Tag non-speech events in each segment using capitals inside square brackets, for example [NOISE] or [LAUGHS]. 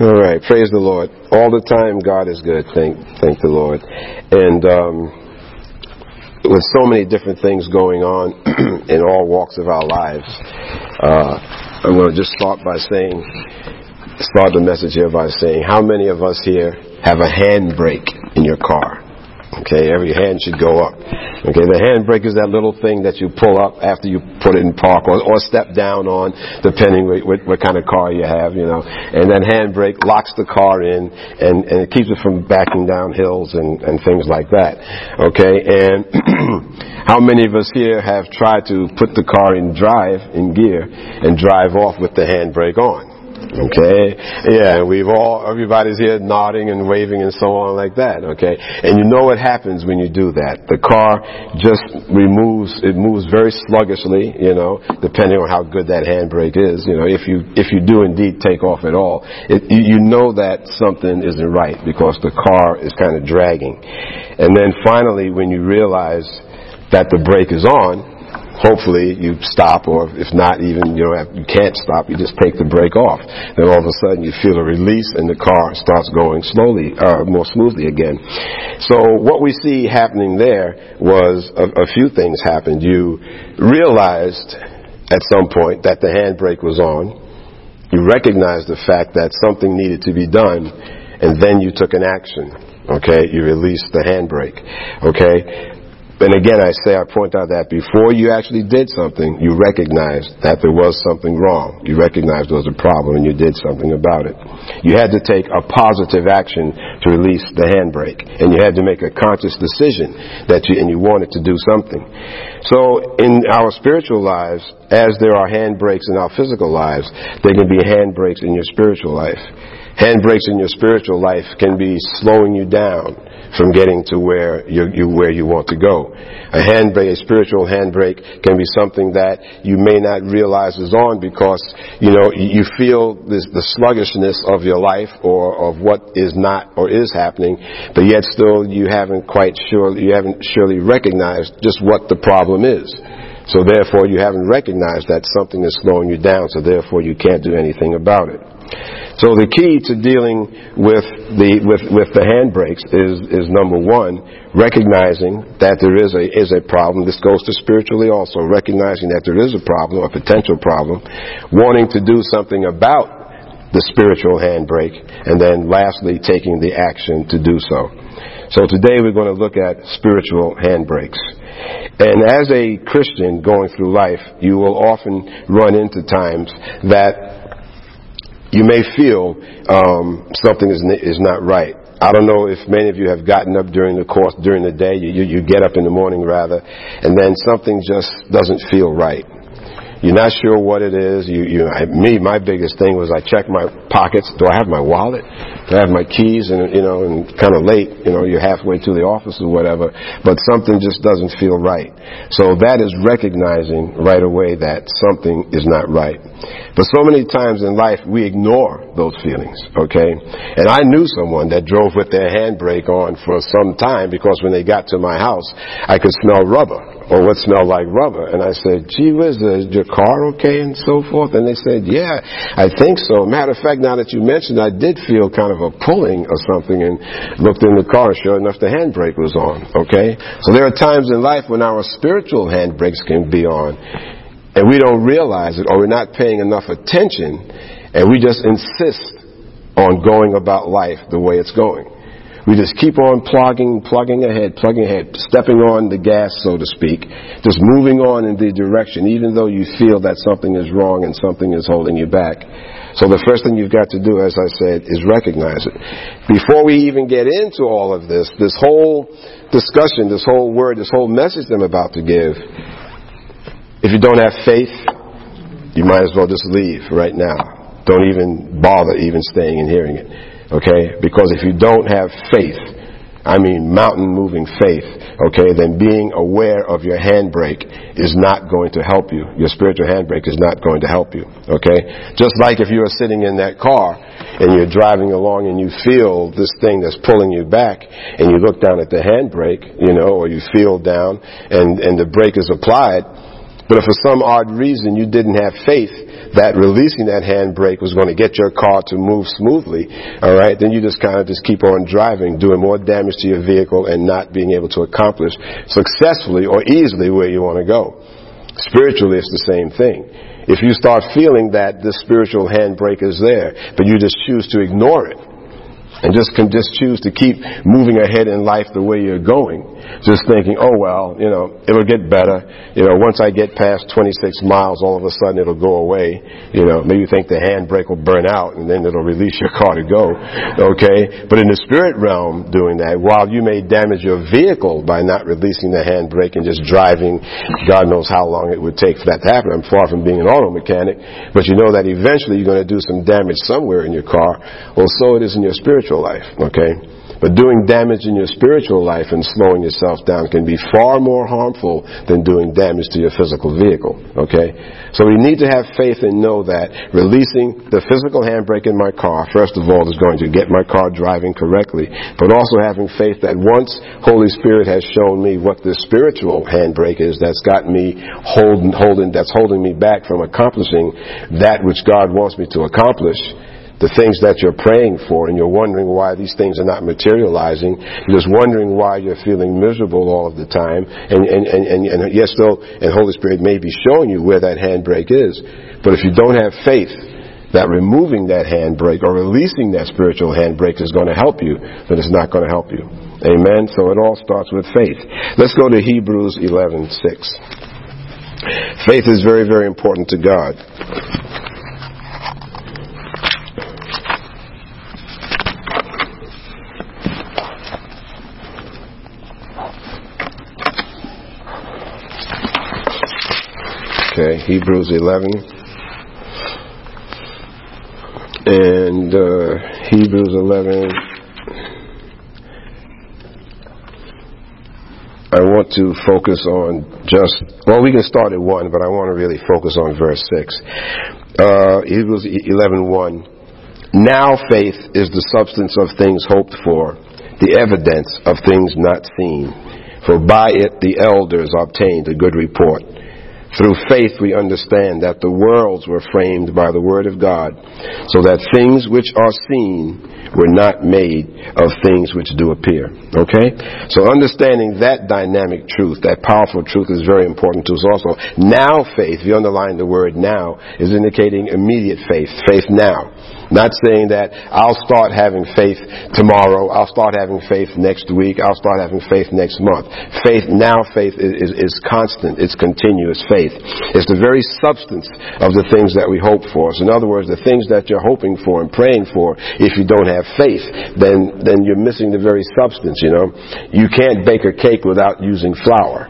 All right, praise the Lord. All the time, God is good. Thank, thank the Lord. And um, with so many different things going on [CLEARS THROAT] in all walks of our lives, uh, I'm going to just start by saying, start the message here by saying, how many of us here have a handbrake in your car? Okay, every hand should go up. Okay, the handbrake is that little thing that you pull up after you put it in park or, or step down on, depending what, what, what kind of car you have, you know. And that handbrake locks the car in and, and it keeps it from backing down hills and, and things like that. Okay, and [CLEARS THROAT] how many of us here have tried to put the car in drive, in gear, and drive off with the handbrake on? Okay? Yeah, we've all, everybody's here nodding and waving and so on like that, okay? And you know what happens when you do that. The car just removes, it moves very sluggishly, you know, depending on how good that handbrake is. You know, if you, if you do indeed take off at all, it, you know that something isn't right because the car is kind of dragging. And then finally, when you realize that the brake is on, hopefully you stop, or if not even you know you can't stop, you just take the brake off. Then all of a sudden you feel a release, and the car starts going slowly, uh, more smoothly again. So what we see happening there was a, a few things happened. You realized at some point that the handbrake was on. You recognized the fact that something needed to be done, and then you took an action. Okay, you released the handbrake. Okay, and again, I say, I point out that before you actually did something, you recognized that there was something wrong. You recognized there was a problem and you did something about it. You had to take a positive action to release the handbrake. And you had to make a conscious decision that you, and you wanted to do something. So in our spiritual lives, as there are handbrakes in our physical lives, there can be handbrakes in your spiritual life. Handbrakes in your spiritual life can be slowing you down from getting to where you, you, where you want to go. A handbrake, a spiritual handbrake, can be something that you may not realize is on because you know you feel this, the sluggishness of your life or of what is not or is happening, but yet still you haven't quite sure you haven't surely recognized just what the problem is. So therefore you haven't recognized that something is slowing you down, so therefore you can't do anything about it. So the key to dealing with the with, with the handbrakes is is number one, recognizing that there is a is a problem. This goes to spiritually also, recognizing that there is a problem, a potential problem, wanting to do something about the spiritual handbrake, and then lastly taking the action to do so. So today we're going to look at spiritual handbrakes. And as a Christian going through life, you will often run into times that you may feel um, something is, is not right. I don't know if many of you have gotten up during the course, during the day, you, you, you get up in the morning rather, and then something just doesn't feel right. You're not sure what it is. You, you, I, me, my biggest thing was I checked my pockets. Do I have my wallet? I have my keys? And you know, and kind of late. You know, you're halfway to the office or whatever, but something just doesn't feel right. So that is recognizing right away that something is not right. But so many times in life we ignore those feelings. Okay, and I knew someone that drove with their handbrake on for some time because when they got to my house, I could smell rubber or what smelled like rubber. And I said, gee whiz, is your car okay and so forth? And they said, yeah, I think so. Matter of fact, now that you mentioned, I did feel kind of a pulling or something and looked in the car. Sure enough, the handbrake was on. Okay? So there are times in life when our spiritual handbrakes can be on and we don't realize it or we're not paying enough attention and we just insist on going about life the way it's going. We just keep on plugging, plugging ahead, plugging ahead, stepping on the gas, so to speak, just moving on in the direction, even though you feel that something is wrong and something is holding you back. So the first thing you've got to do, as I said, is recognize it. Before we even get into all of this, this whole discussion, this whole word, this whole message I'm about to give, if you don't have faith, you might as well just leave right now. Don't even bother even staying and hearing it. Okay? Because if you don't have faith, I mean mountain moving faith, okay, then being aware of your handbrake is not going to help you. Your spiritual handbrake is not going to help you, okay? Just like if you are sitting in that car and you're driving along and you feel this thing that's pulling you back and you look down at the handbrake, you know, or you feel down and, and the brake is applied, but if for some odd reason you didn't have faith that releasing that handbrake was going to get your car to move smoothly, all right, then you just kind of just keep on driving, doing more damage to your vehicle and not being able to accomplish successfully or easily where you want to go. Spiritually, it's the same thing. If you start feeling that the spiritual handbrake is there, but you just choose to ignore it, and just can just choose to keep moving ahead in life the way you're going. Just thinking, oh well, you know, it'll get better. You know, once I get past 26 miles, all of a sudden it'll go away. You know, maybe you think the handbrake will burn out and then it'll release your car to go. Okay? But in the spirit realm doing that, while you may damage your vehicle by not releasing the handbrake and just driving, God knows how long it would take for that to happen. I'm far from being an auto mechanic, but you know that eventually you're going to do some damage somewhere in your car. Well, so it is in your spiritual spiritual life, okay? But doing damage in your spiritual life and slowing yourself down can be far more harmful than doing damage to your physical vehicle, okay? So we need to have faith and know that releasing the physical handbrake in my car, first of all, is going to get my car driving correctly, but also having faith that once Holy Spirit has shown me what the spiritual handbrake is that's got me holding, holding, that's holding me back from accomplishing that which God wants me to accomplish, the things that you're praying for and you're wondering why these things are not materializing. You're just wondering why you're feeling miserable all of the time. And, and, and, and, and yes, though, and Holy Spirit may be showing you where that handbrake is. But if you don't have faith that removing that handbrake or releasing that spiritual handbrake is going to help you, then it's not going to help you. Amen. So it all starts with faith. Let's go to Hebrews 11:6. Faith is very, very important to God. Okay, Hebrews 11. And uh, Hebrews 11. I want to focus on just, well, we can start at 1, but I want to really focus on verse 6. Uh, Hebrews 11 1. Now faith is the substance of things hoped for, the evidence of things not seen. For by it the elders obtained a good report. Through faith we understand that the worlds were framed by the word of God, so that things which are seen were not made of things which do appear. Okay? So understanding that dynamic truth, that powerful truth is very important to us also. Now faith, we underline the word now, is indicating immediate faith, faith now. Not saying that I'll start having faith tomorrow, I'll start having faith next week, I'll start having faith next month. Faith, now faith is, is, is constant, it's continuous faith. It's the very substance of the things that we hope for. So in other words, the things that you're hoping for and praying for, if you don't have faith, then, then you're missing the very substance, you know. You can't bake a cake without using flour.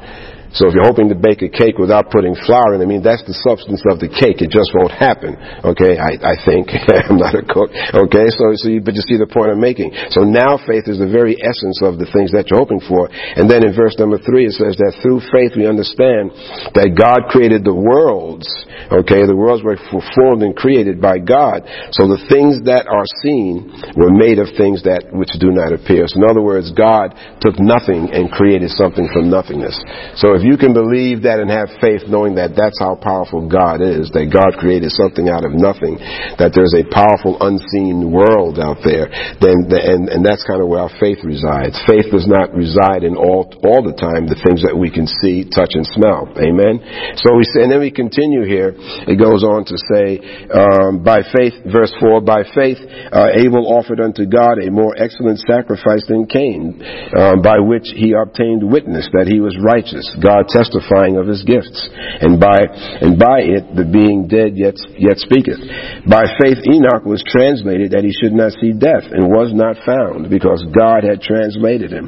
So if you're hoping to bake a cake without putting flour in, I mean, that's the substance of the cake. It just won't happen. Okay, I, I think. [LAUGHS] I'm not a cook. Okay, so, so you, but you see the point I'm making. So now faith is the very essence of the things that you're hoping for. And then in verse number three, it says that through faith we understand that God created the worlds. Okay, the worlds were formed and created by God. So the things that are seen were made of things that which do not appear. So in other words, God took nothing and created something from nothingness. So if you can believe that and have faith knowing that that's how powerful God is, that God created something out of nothing, that there's a powerful unseen world out there, then, and, and that's kind of where our faith resides. Faith does not reside in all, all the time the things that we can see, touch, and smell. Amen? So we say, and then we continue here. It goes on to say, um, by faith, verse 4, by faith, uh, Abel offered unto God a more excellent sacrifice than Cain, um, by which he obtained witness that he was righteous. God God testifying of his gifts, and by and by it the being dead yet yet speaketh. By faith Enoch was translated that he should not see death, and was not found, because God had translated him.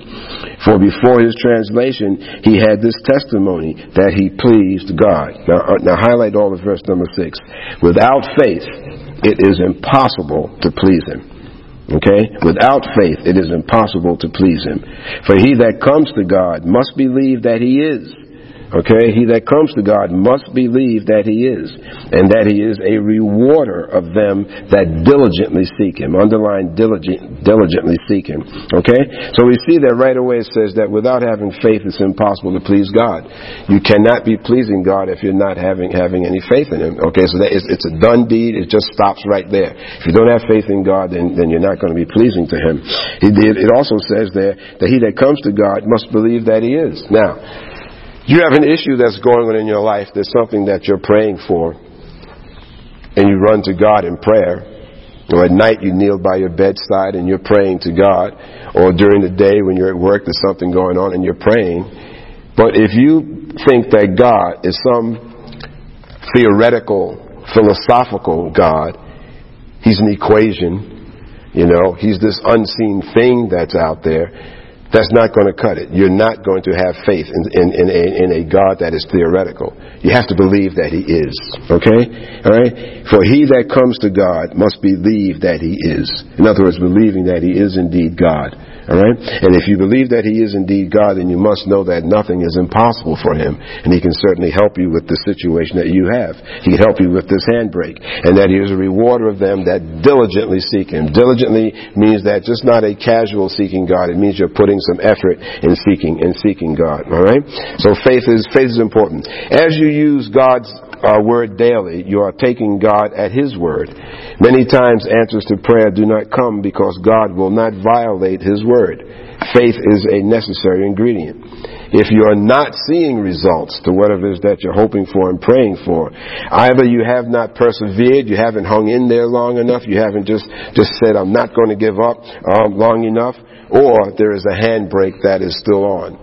For before his translation he had this testimony that he pleased God. Now, uh, now highlight all of verse number six. Without faith it is impossible to please him. Okay? Without faith, it is impossible to please Him. For he that comes to God must believe that He is. Okay? He that comes to God must believe that he is, and that he is a rewarder of them that diligently seek him. Underline diligent, diligently seek him. Okay? So we see that right away it says that without having faith it's impossible to please God. You cannot be pleasing God if you're not having having any faith in him. Okay? So that is, it's a done deed. It just stops right there. If you don't have faith in God, then, then you're not going to be pleasing to him. It also says there that he that comes to God must believe that he is. Now, you have an issue that's going on in your life, there's something that you're praying for, and you run to God in prayer, or at night you kneel by your bedside and you're praying to God, or during the day when you're at work there's something going on and you're praying. But if you think that God is some theoretical, philosophical God, He's an equation, you know, He's this unseen thing that's out there, that's not going to cut it. You're not going to have faith in, in, in, a, in a God that is theoretical. You have to believe that He is. Okay? Alright? For he that comes to God must believe that He is. In other words, believing that He is indeed God. Alright? And if you believe that He is indeed God, then you must know that nothing is impossible for Him. And He can certainly help you with the situation that you have. He can help you with this handbrake. And that He is a rewarder of them that diligently seek Him. Diligently means that just not a casual seeking God. It means you're putting some effort in seeking, in seeking God. Alright? So faith is, faith is important. As you use God's uh, word daily, you are taking God at His word. Many times answers to prayer do not come because God will not violate His word. Faith is a necessary ingredient. If you are not seeing results to whatever it is that you're hoping for and praying for, either you have not persevered, you haven't hung in there long enough, you haven't just, just said, I'm not going to give up um, long enough, or there is a handbrake that is still on.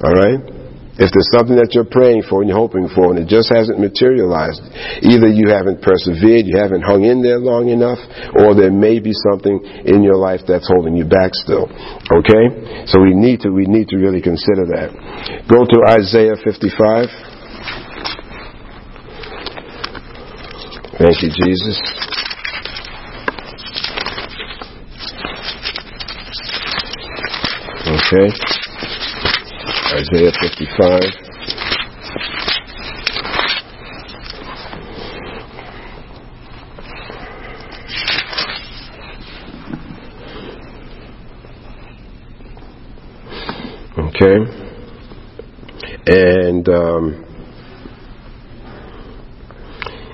Alright? If there's something that you're praying for and you're hoping for and it just hasn't materialized, either you haven't persevered, you haven't hung in there long enough, or there may be something in your life that's holding you back still. Okay? So we need to, we need to really consider that. Go to Isaiah 55. Thank you, Jesus. Okay. Isaiah 55. Okay. And um,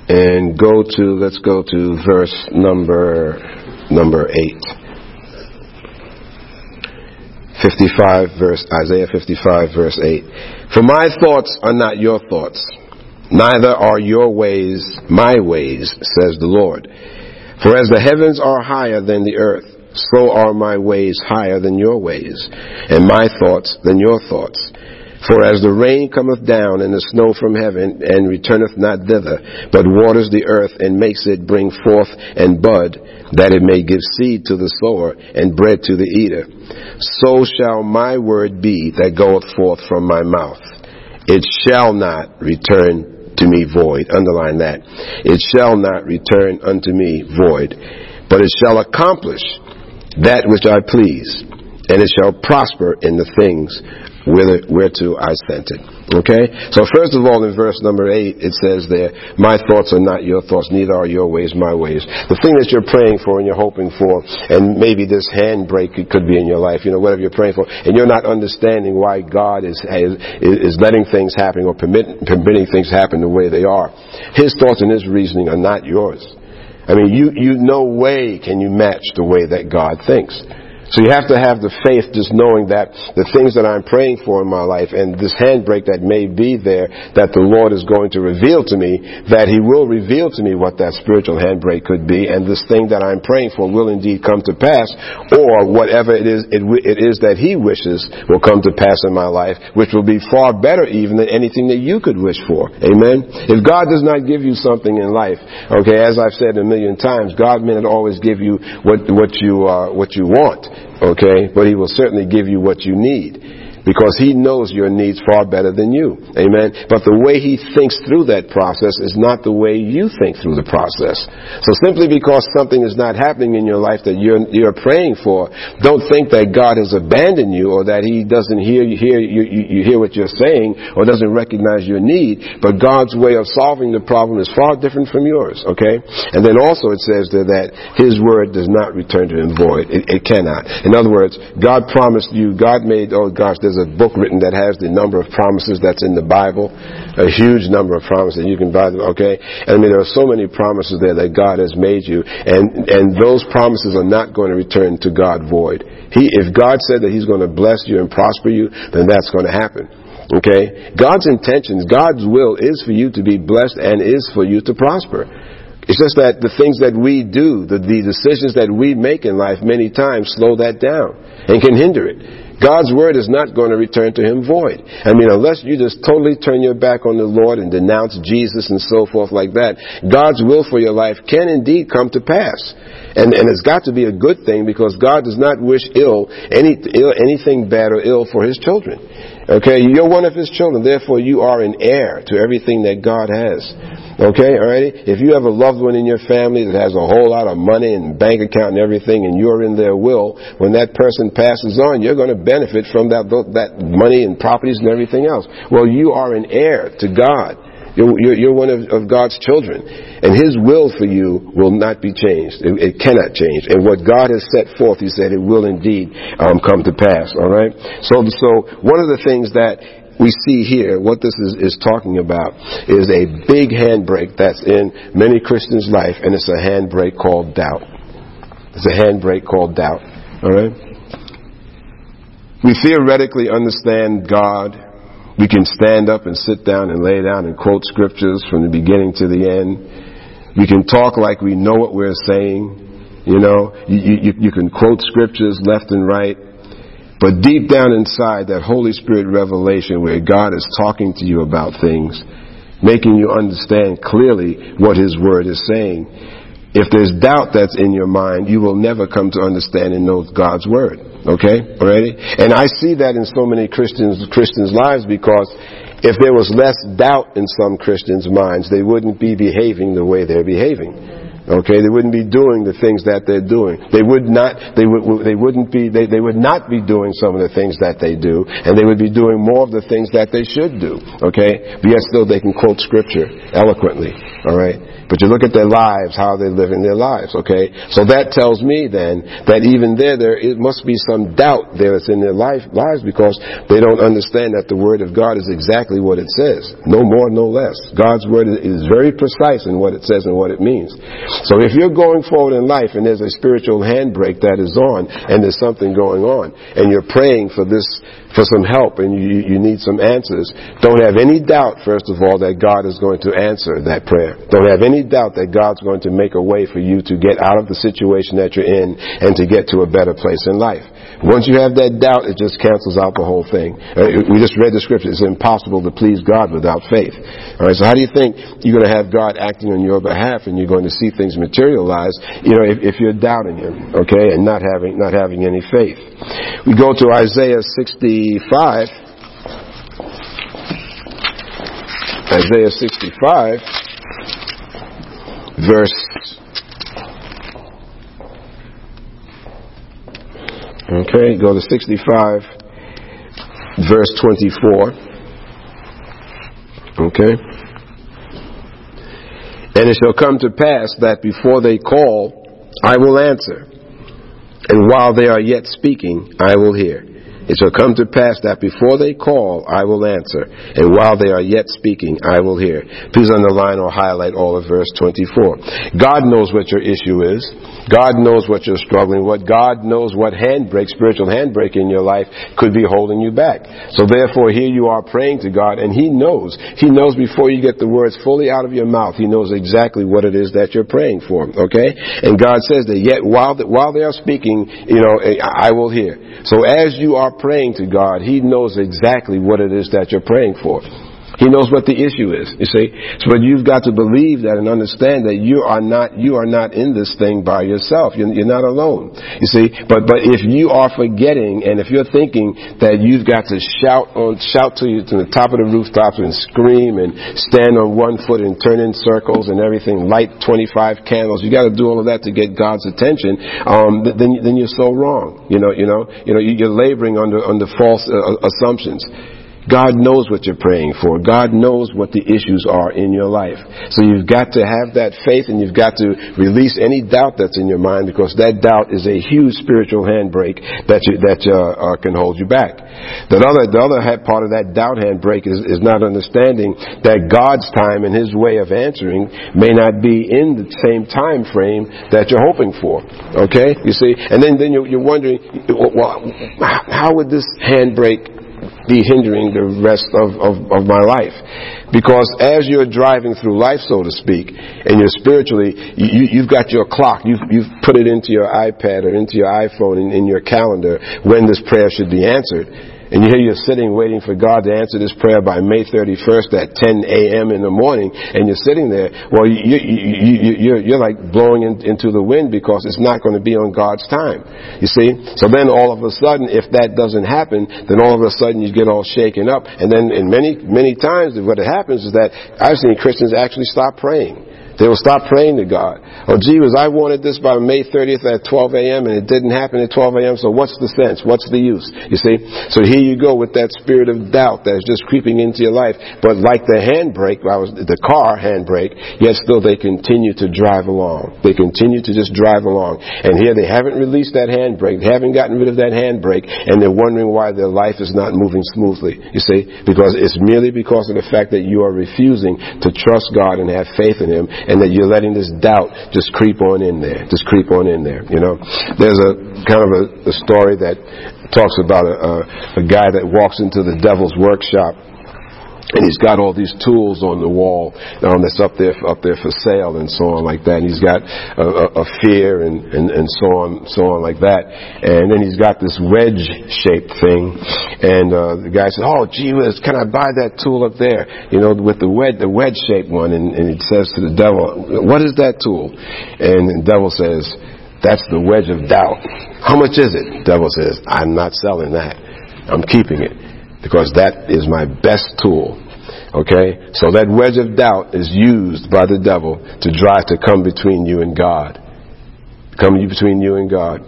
and go to let's go to verse number number 8. 55 verse, Isaiah 55 verse 8. For my thoughts are not your thoughts, neither are your ways my ways, says the Lord. For as the heavens are higher than the earth, so are my ways higher than your ways, and my thoughts than your thoughts. For as the rain cometh down and the snow from heaven, and returneth not thither, but waters the earth and makes it bring forth and bud, that it may give seed to the sower and bread to the eater, so shall my word be that goeth forth from my mouth. It shall not return to me void. Underline that. It shall not return unto me void, but it shall accomplish that which I please, and it shall prosper in the things whereto I sent it. Okay? So first of all, in verse number 8, it says there, My thoughts are not your thoughts, neither are your ways my ways. The thing that you're praying for and you're hoping for, and maybe this handbrake it could be in your life, you know, whatever you're praying for, and you're not understanding why God is, is, is letting things happen or permit, permitting things happen the way they are. His thoughts and His reasoning are not yours. I mean, you, you, no way can you match the way that God thinks. So you have to have the faith just knowing that the things that I'm praying for in my life and this handbrake that may be there that the Lord is going to reveal to me, that He will reveal to me what that spiritual handbrake could be and this thing that I'm praying for will indeed come to pass or whatever it is, it, it is that He wishes will come to pass in my life, which will be far better even than anything that you could wish for. Amen? If God does not give you something in life, okay, as I've said a million times, God may not always give you what, what you, uh, what you want. Okay? But He will certainly give you what you need. Because He knows your needs far better than you. Amen. But the way He thinks through that process is not the way you think through the process. So simply because something is not happening in your life that you're, you're praying for, don't think that God has abandoned you or that He doesn't hear you, hear you, you hear what you're saying or doesn't recognize your need. But God's way of solving the problem is far different from yours. Okay. And then also it says there that His word does not return to Him void. It, it cannot. In other words, God promised you. God made. Oh gosh, there's a book written that has the number of promises that's in the Bible. A huge number of promises. You can buy them. Okay. I mean, there are so many promises there that God has made you, and and those promises are not going to return to God void. He, if God said that He's going to bless you and prosper you, then that's going to happen. Okay? God's intentions, God's will is for you to be blessed and is for you to prosper. It's just that the things that we do, the, the decisions that we make in life many times slow that down and can hinder it. God's word is not going to return to him void. I mean, unless you just totally turn your back on the Lord and denounce Jesus and so forth like that, God's will for your life can indeed come to pass. And, and it's got to be a good thing because God does not wish ill, any, ill anything bad or ill for his children. Okay, you're one of his children, therefore you are an heir to everything that God has. Okay, alrighty? If you have a loved one in your family that has a whole lot of money and bank account and everything and you're in their will, when that person passes on, you're going to benefit from that, that money and properties and everything else. Well, you are an heir to God. You're, you're, one of, of, God's children. And His will for you will not be changed. It, it, cannot change. And what God has set forth, He said, it will indeed um, come to pass. All right? So, so one of the things that we see here, what this is, is talking about, is a big handbrake that's in many Christians' life, and it's a handbrake called doubt. It's a handbrake called doubt. All right? We theoretically understand God. We can stand up and sit down and lay down and quote scriptures from the beginning to the end. We can talk like we know what we're saying. You know, you, you, you can quote scriptures left and right. But deep down inside, that Holy Spirit revelation where God is talking to you about things, making you understand clearly what His Word is saying, if there's doubt that's in your mind, you will never come to understand and know God's Word. Okay? Alrighty? And I see that in so many Christians, Christians' lives because if there was less doubt in some Christians' minds, they wouldn't be behaving the way they're behaving. Okay, they wouldn't be doing the things that they're doing. They would not, they would, they wouldn't be, they, they would not be doing some of the things that they do, and they would be doing more of the things that they should do. Okay? But yet still they can quote scripture eloquently. Alright? But you look at their lives, how they're living their lives, okay? So that tells me then that even there, there it must be some doubt there that's in their life, lives because they don't understand that the Word of God is exactly what it says. No more, no less. God's Word is very precise in what it says and what it means. So if you're going forward in life and there's a spiritual handbrake that is on and there's something going on and you're praying for this for some help and you, you need some answers, don't have any doubt, first of all, that God is going to answer that prayer. Don't have any doubt that God's going to make a way for you to get out of the situation that you're in and to get to a better place in life. Once you have that doubt, it just cancels out the whole thing. Uh, we just read the scripture. It's impossible to please God without faith. All right. So how do you think you're going to have God acting on your behalf and you're going to see things materialize? You know, if, if you're doubting Him, okay, and not having not having any faith. We go to Isaiah 65. Isaiah 65, verse Okay, go to 65, verse 24. Okay. And it shall come to pass that before they call, I will answer. And while they are yet speaking, I will hear. It shall come to pass that before they call, I will answer. And while they are yet speaking, I will hear. Please underline or highlight all of verse 24. God knows what your issue is. God knows what you're struggling with. God knows what handbrake, spiritual handbrake in your life could be holding you back. So therefore, here you are praying to God, and He knows. He knows before you get the words fully out of your mouth. He knows exactly what it is that you're praying for. Okay? And God says that yet while, while they are speaking, you know, I will hear. So as you are praying to God, He knows exactly what it is that you're praying for. He knows what the issue is. You see, so, but you've got to believe that and understand that you are not you are not in this thing by yourself. You're, you're not alone. You see, but but if you are forgetting and if you're thinking that you've got to shout on shout to you to the top of the rooftops and scream and stand on one foot and turn in circles and everything, light 25 candles, you got to do all of that to get God's attention. Um, then then you're so wrong. You know, you know, you know, you're laboring under under false uh, assumptions. God knows what you're praying for. God knows what the issues are in your life. So you've got to have that faith and you've got to release any doubt that's in your mind because that doubt is a huge spiritual handbrake that you, that uh, uh, can hold you back. The other, the other part of that doubt handbrake is, is not understanding that God's time and His way of answering may not be in the same time frame that you're hoping for. Okay? You see? And then, then you're, you're wondering, well, how would this handbrake be hindering the rest of, of, of, my life. Because as you're driving through life, so to speak, and you're spiritually, you, have got your clock, you've, you've put it into your iPad or into your iPhone in, in your calendar when this prayer should be answered and you hear you're sitting waiting for God to answer this prayer by May 31st at 10 a.m. in the morning, and you're sitting there, well, you, you, you, you're, you're like blowing in, into the wind because it's not going to be on God's time. You see? So then all of a sudden, if that doesn't happen, then all of a sudden you get all shaken up, and then in many, many times what happens is that I've seen Christians actually stop praying. They will stop praying to God. Oh, gee I wanted this by May 30th at 12 a.m. and it didn't happen at 12 a.m. So what's the sense? What's the use? You see? So here you go with that spirit of doubt that is just creeping into your life. But like the handbrake, the car handbrake, yet still they continue to drive along. They continue to just drive along. And here they haven't released that handbrake. They haven't gotten rid of that handbrake and they're wondering why their life is not moving smoothly. You see? Because it's merely because of the fact that you are refusing to trust God and have faith in Him and that you're letting this doubt just creep on in there, just creep on in there. You know, there's a kind of a, a story that talks about a, a, a guy that walks into the devil's workshop and he's got all these tools on the wall um, that's up there up there for sale and so on like that. And he's got a, a, a fear and, and, and so on so on like that. And then he's got this wedge shaped thing. And uh, the guy says, "Oh, gee whiz, can I buy that tool up there? You know, with the wedge the wedge shaped one." And, and he says to the devil, "What is that tool?" And the devil says, "That's the wedge of doubt." How much is it? The devil says, "I'm not selling that. I'm keeping it." Because that is my best tool. Okay? So that wedge of doubt is used by the devil to try to come between you and God. Come between you and God.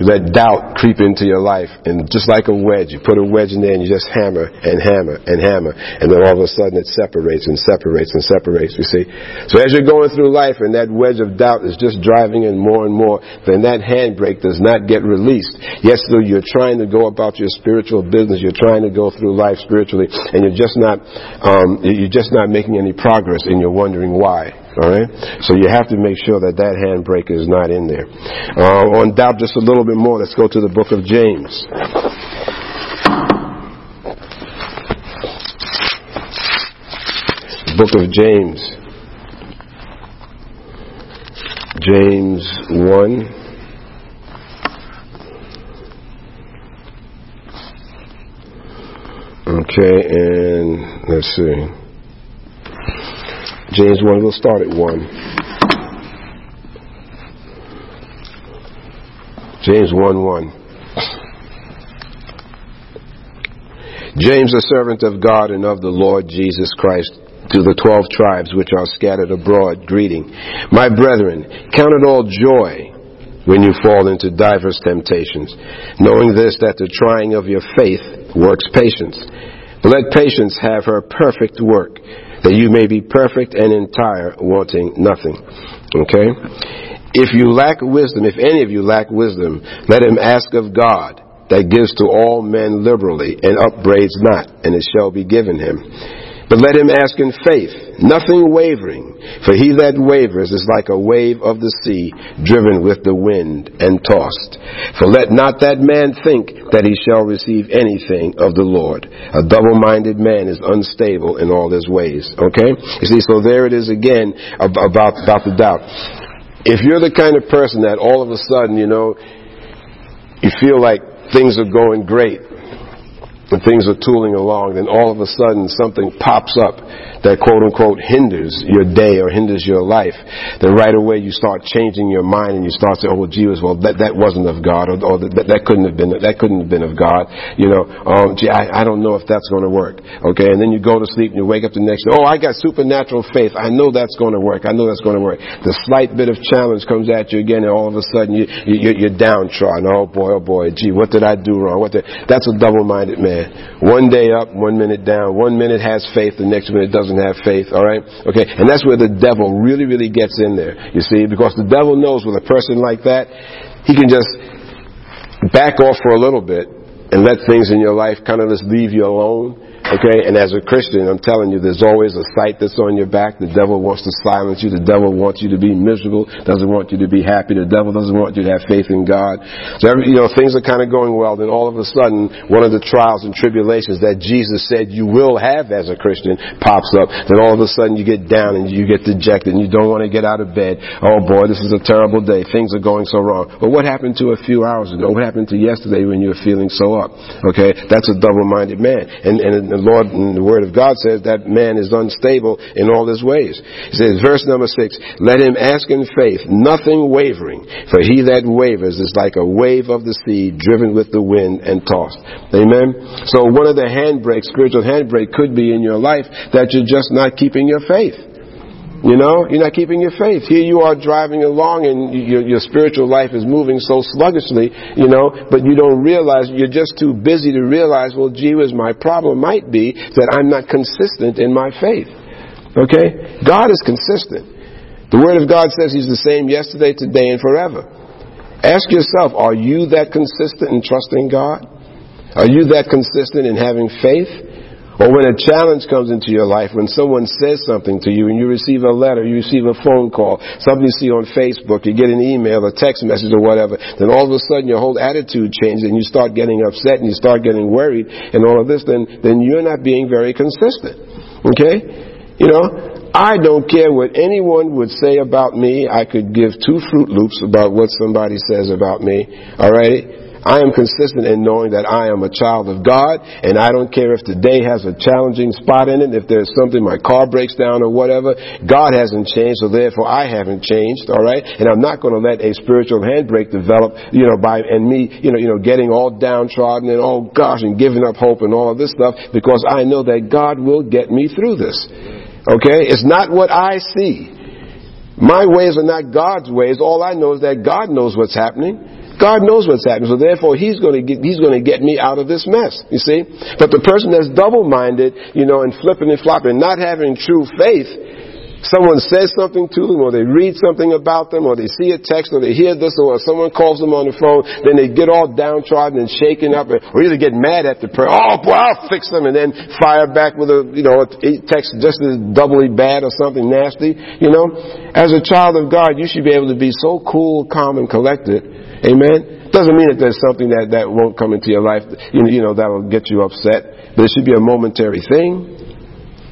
You let doubt creep into your life, and just like a wedge, you put a wedge in there and you just hammer and hammer and hammer, and then all of a sudden it separates and separates and separates, you see. So as you're going through life and that wedge of doubt is just driving in more and more, then that handbrake does not get released. Yes, though you're trying to go about your spiritual business, you're trying to go through life spiritually, and you're just not, um, you're just not making any progress, and you're wondering why. All right? So you have to make sure that that handbrake is not in there. Uh, on doubt just a little bit more, let's go to the book of James. book of James. James 1. Okay, and let's see. James 1, we'll start at 1. James 1 1. James, a servant of God and of the Lord Jesus Christ, to the twelve tribes which are scattered abroad, greeting. My brethren, count it all joy when you fall into divers temptations, knowing this, that the trying of your faith works patience. Let patience have her perfect work that you may be perfect and entire, wanting nothing. Okay? If you lack wisdom, if any of you lack wisdom, let him ask of God, that gives to all men liberally, and upbraids not, and it shall be given him. But let him ask in faith, nothing wavering, for he that wavers is like a wave of the sea, driven with the wind and tossed. For let not that man think that he shall receive anything of the Lord. A double-minded man is unstable in all his ways. Okay? You see, so there it is again about, about the doubt. If you're the kind of person that all of a sudden, you know, you feel like things are going great, when things are tooling along, then all of a sudden something pops up that quote unquote hinders your day or hinders your life, then right away you start changing your mind and you start saying, oh, well, gee, well, that, that wasn't of God or, or that, that couldn't have been, that couldn't have been of God. You know, um, gee, I, I don't know if that's going to work. Okay. And then you go to sleep and you wake up the next day. Oh, I got supernatural faith. I know that's going to work. I know that's going to work. The slight bit of challenge comes at you again and all of a sudden you, you, you're downtrodden. Oh boy, oh boy, gee, what did I do wrong? What did, that's a double-minded man man. One day up, one minute down. One minute has faith, the next minute doesn't have faith. All right? Okay. And that's where the devil really, really gets in there. You see, because the devil knows with a person like that, he can just back off for a little bit and let things in your life kind of just leave you alone Okay? And as a Christian, I'm telling you, there's always a sight that's on your back. The devil wants to silence you. The devil wants you to be miserable, doesn't want you to be happy. The devil doesn't want you to have faith in God. So, every, you know, things are kind of going well. Then all of a sudden, one of the trials and tribulations that Jesus said you will have as a Christian pops up. Then all of a sudden you get down and you get dejected and you don't want to get out of bed. Oh boy, this is a terrible day. Things are going so wrong. But what happened to a few hours ago? What happened to yesterday when you were feeling so up? Okay? That's a double-minded man. And, and the Lord and the Word of God says that man is unstable in all his ways. He says, verse number six, let him ask in faith, nothing wavering, for he that wavers is like a wave of the sea driven with the wind and tossed. Amen? So one of the handbrakes, spiritual handbrake could be in your life that you're just not keeping your faith. You know, you're not keeping your faith. Here you are driving along and your, your spiritual life is moving so sluggishly, you know, but you don't realize, you're just too busy to realize, well, gee whiz, my problem might be that I'm not consistent in my faith. Okay? God is consistent. The Word of God says He's the same yesterday, today, and forever. Ask yourself, are you that consistent in trusting God? Are you that consistent in having faith? Or when a challenge comes into your life, when someone says something to you and you receive a letter, you receive a phone call, something you see on Facebook, you get an email, a text message or whatever, then all of a sudden your whole attitude changes and you start getting upset and you start getting worried and all of this, then, then you're not being very consistent. Okay? You know, I don't care what anyone would say about me. I could give two Froot Loops about what somebody says about me. Alright? I am consistent in knowing that I am a child of God, and I don't care if today has a challenging spot in it, if there's something, my car breaks down or whatever. God hasn't changed, so therefore I haven't changed, alright? And I'm not going to let a spiritual handbrake develop, you know, by, and me, you know, you know, getting all downtrodden and oh gosh, and giving up hope and all of this stuff, because I know that God will get me through this. Okay? It's not what I see. My ways are not God's ways. All I know is that God knows what's happening. God knows what's happening, so therefore He's going to get, He's going to get me out of this mess. You see? But the person that's double-minded, you know, and flipping and flopping, not having true faith, someone says something to them, or they read something about them, or they see a text, or they hear this, or someone calls them on the phone, then they get all downtrodden and shaken up, or either get mad at the person, oh boy, I'll fix them, and then fire back with a, you know, a text just as doubly bad or something nasty, you know? As a child of God, you should be able to be so cool, calm, and collected Amen? Doesn't mean that there's something that, that won't come into your life, you know, that'll get you upset. But it should be a momentary thing.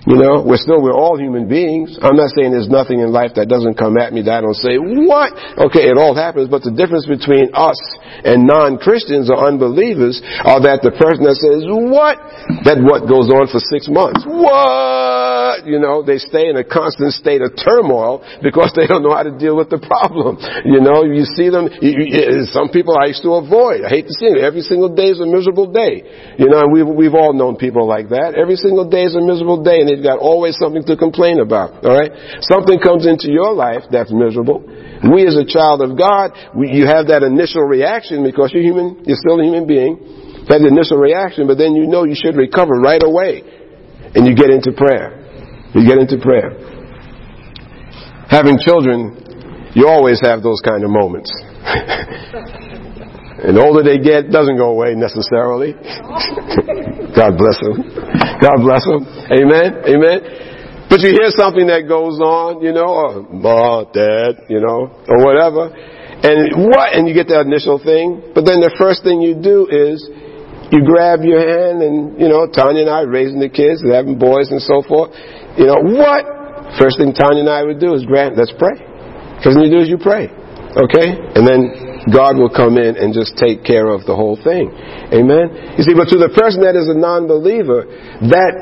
You know, we're still, we're all human beings. I'm not saying there's nothing in life that doesn't come at me that I don't say, what? Okay, it all happens, but the difference between us and non-Christians or unbelievers are that the person that says, what? That what goes on for six months. What? You know, they stay in a constant state of turmoil because they don't know how to deal with the problem. You know, you see them, you, you, some people I used to avoid. I hate to see them. Every single day is a miserable day. You know, and we've, we've all known people like that. Every single day is a miserable day and they You've got always something to complain about. All right? Something comes into your life that's miserable. We as a child of God, we, you have that initial reaction because you're human, you're still a human being. That initial reaction, but then you know you should recover right away. And you get into prayer. You get into prayer. Having children, you always have those kind of moments. [LAUGHS] And the older they get, doesn't go away necessarily. [LAUGHS] God bless them. God bless them. Amen. Amen. But you hear something that goes on, you know, oh, or mom, dad, you know, or whatever. And what? And you get that initial thing. But then the first thing you do is you grab your hand and, you know, Tanya and I raising the kids, having boys and so forth. You know, what? First thing Tanya and I would do is grab, let's pray. First thing you do is you pray. Okay? And then God will come in and just take care of the whole thing. Amen? You see, but to the person that is a non-believer, that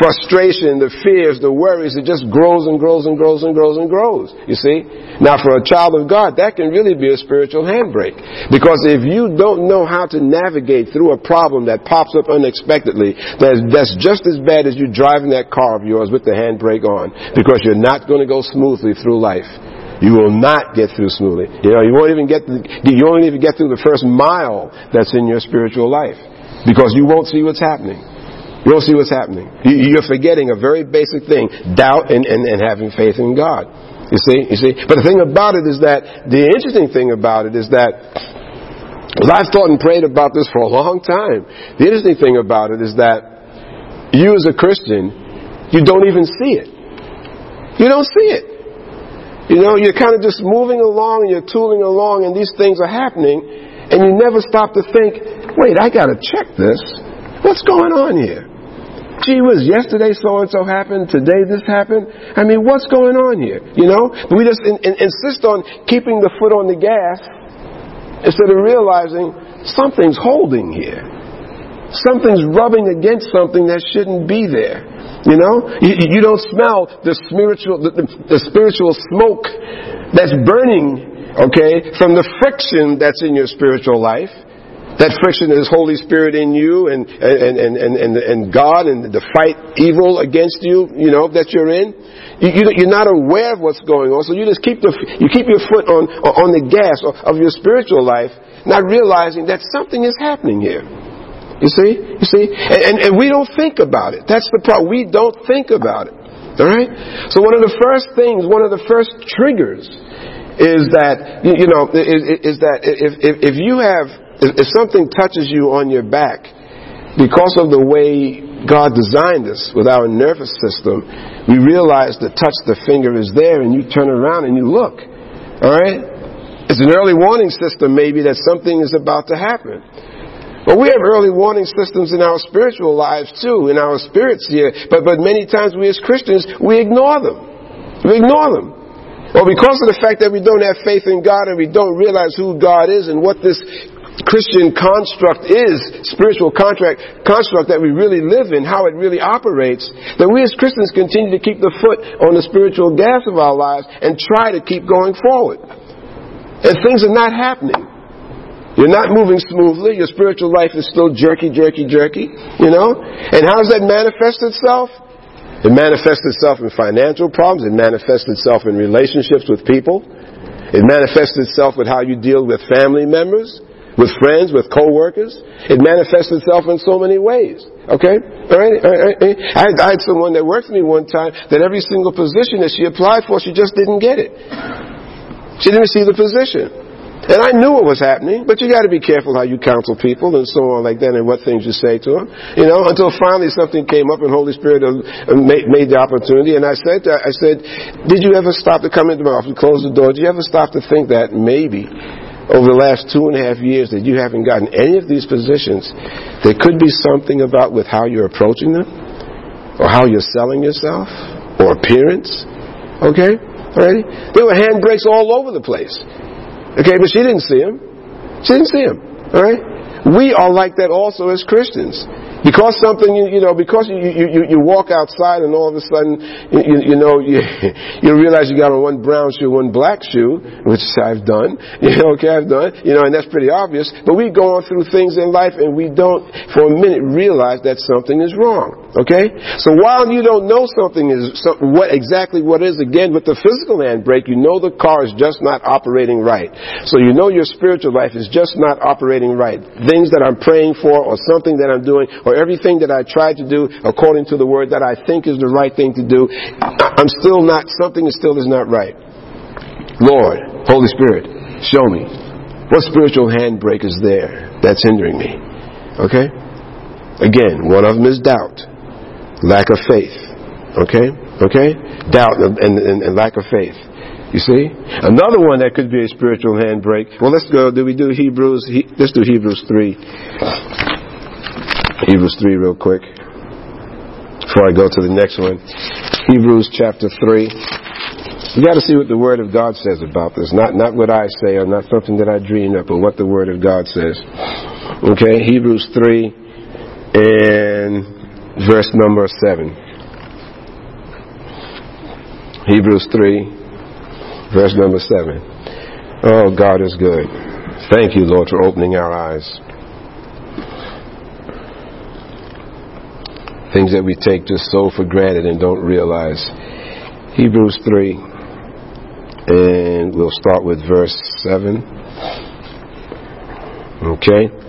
frustration, the fears, the worries, it just grows and grows and grows and grows and grows. You see? Now for a child of God, that can really be a spiritual handbrake. Because if you don't know how to navigate through a problem that pops up unexpectedly, that's just as bad as you driving that car of yours with the handbrake on. Because you're not going to go smoothly through life. You will not get through smoothly. You know, you won't even get, the, you won't even get through the first mile that's in your spiritual life. Because you won't see what's happening. You won't see what's happening. You're forgetting a very basic thing, doubt and, and, and having faith in God. You see, you see? But the thing about it is that, the interesting thing about it is that, well, I've thought and prayed about this for a long time. The interesting thing about it is that you as a Christian, you don't even see it. You don't see it. You know, you're kind of just moving along you're tooling along and these things are happening and you never stop to think, wait, I gotta check this. What's going on here? Gee whiz, yesterday so and so happened, today this happened. I mean, what's going on here? You know? We just in, in, insist on keeping the foot on the gas instead of realizing something's holding here. Something's rubbing against something that shouldn't be there. You know, you, you don't smell the spiritual, the, the, the spiritual smoke that's burning, okay, from the friction that's in your spiritual life. That friction is Holy Spirit in you and, and, and, and, and God and the fight evil against you, you know, that you're in. You, you, are not aware of what's going on, so you just keep the, you keep your foot on, on the gas of, of your spiritual life, not realizing that something is happening here. You see? You see? And, and, and we don't think about it. That's the problem. We don't think about it. Alright? So one of the first things, one of the first triggers is that, you know, is, is that if, if, if you have, if something touches you on your back, because of the way God designed us with our nervous system, we realize the touch the finger is there and you turn around and you look. Alright? It's an early warning system maybe that something is about to happen. But we have early warning systems in our spiritual lives too, in our spirits here. But, but many times we as Christians, we ignore them. We ignore them. Well, because of the fact that we don't have faith in God and we don't realize who God is and what this Christian construct is, spiritual contract, construct that we really live in, how it really operates, that we as Christians continue to keep the foot on the spiritual gas of our lives and try to keep going forward. And things are not happening. You're not moving smoothly. Your spiritual life is still jerky, jerky, jerky. You know? And how does that manifest itself? It manifests itself in financial problems. It manifests itself in relationships with people. It manifests itself with how you deal with family members, with friends, with coworkers. It manifests itself in so many ways. Okay? All right? All right. I, had, I had someone that worked for me one time that every single position that she applied for, she just didn't get it. She didn't receive the position. And I knew what was happening, but you got to be careful how you counsel people and so on like that, and what things you say to them. You know, until finally something came up, and Holy Spirit uh, made, made the opportunity. And I said, I said, did you ever stop to come into my office, close the door? Did you ever stop to think that maybe over the last two and a half years that you haven't gotten any of these positions, there could be something about with how you're approaching them, or how you're selling yourself, or appearance. Okay, alrighty. There were handbrakes all over the place. Okay, but she didn't see him. She didn't see him. All right? We are like that also as Christians. Because something, you, know, because you, you, you walk outside and all of a sudden, you, you know, you, [LAUGHS] you realize you got on one brown shoe, one black shoe, which I've done, [LAUGHS] you know, okay, I've done, you know, and that's pretty obvious, but we go on through things in life and we don't, for a minute, realize that something is wrong, okay? So while you don't know something is, what, exactly what is, again, with the physical handbrake, you know the car is just not operating right. So you know your spiritual life is just not operating right. Things that I'm praying for or something that I'm doing or everything that I try to do according to the word that I think is the right thing to do, I'm still not, something is still is not right. Lord, Holy Spirit, show me. What spiritual handbrake is there that's hindering me? Okay? Again, one of them is doubt, lack of faith. Okay? Okay? Doubt and, and, and lack of faith. You see? Another one that could be a spiritual handbrake. Well, let's go. Do we do Hebrews? He, let's do Hebrews 3. Hebrews 3 real quick before I go to the next one. Hebrews chapter 3. You got to see what the Word of God says about this. Not, not what I say or not something that I dream up, but what the Word of God says. Okay, Hebrews 3 and verse number 7. Hebrews 3, verse number 7. Oh, God is good. Thank you, Lord, for opening our eyes. Things that we take just so for granted and don't realize. Hebrews 3, and we'll start with verse 7. Okay?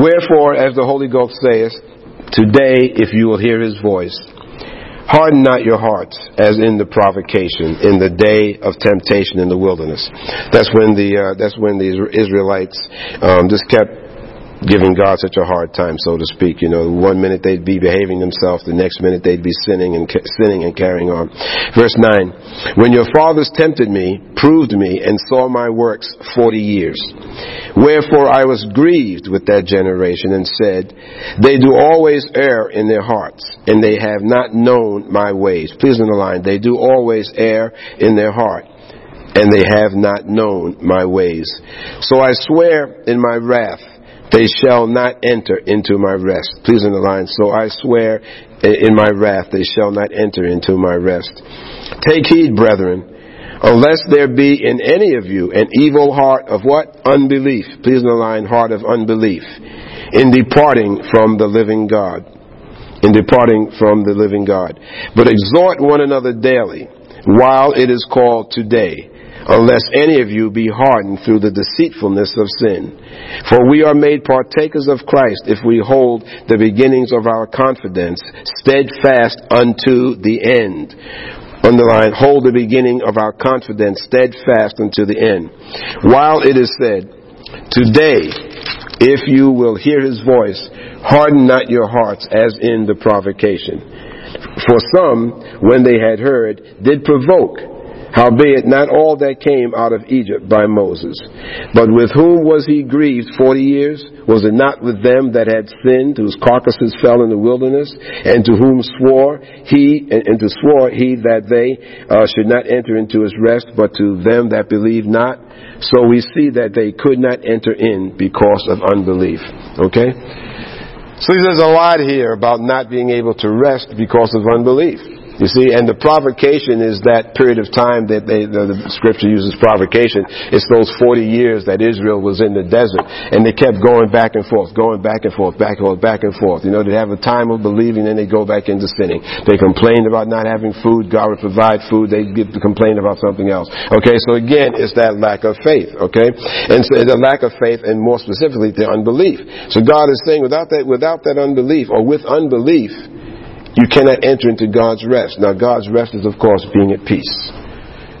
Wherefore, as the Holy Ghost saith, today, if you will hear his voice, harden not your hearts as in the provocation, in the day of temptation in the wilderness. That's when the, uh, that's when the Israelites um, just kept giving God such a hard time, so to speak. You know, one minute they'd be behaving themselves, the next minute they'd be sinning and sinning and carrying on. Verse nine: When your fathers tempted me, proved me, and saw my works forty years. Wherefore I was grieved with that generation and said, They do always err in their hearts, and they have not known my ways. Please underline, they do always err in their heart and they have not known my ways. So I swear in my wrath, they shall not enter into my rest. Please underline. So I swear in my wrath, they shall not enter into my rest. Take heed, brethren, unless there be in any of you an evil heart of what? Unbelief. Please underline heart of unbelief. In departing from the living God. In departing from the living God. But exhort one another daily while it is called today unless any of you be hardened through the deceitfulness of sin. For we are made partakers of Christ if we hold the beginnings of our confidence steadfast unto the end. Underline, hold the beginning of our confidence steadfast unto the end. While it is said, Today, if you will hear his voice, harden not your hearts as in the provocation. For some, when they had heard, did provoke Howbeit, not all that came out of Egypt by Moses. But with whom was he grieved forty years? Was it not with them that had sinned, whose carcasses fell in the wilderness, and to whom swore he, and, and to swore he that they uh, should not enter into his rest, but to them that believe not? So we see that they could not enter in because of unbelief. Okay? So there's a lot here about not being able to rest because of unbelief. You see, and the provocation is that period of time that they, the, the scripture uses provocation. It's those 40 years that Israel was in the desert and they kept going back and forth, going back and forth, back and forth, back and forth. You know, they have a time of believing and they go back into sinning. They complained about not having food. God would provide food. They complain about something else. Okay, so again, it's that lack of faith. Okay, and so the lack of faith and more specifically the unbelief. So God is saying without that, without that unbelief or with unbelief, you cannot enter into God's rest. Now, God's rest is, of course, being at peace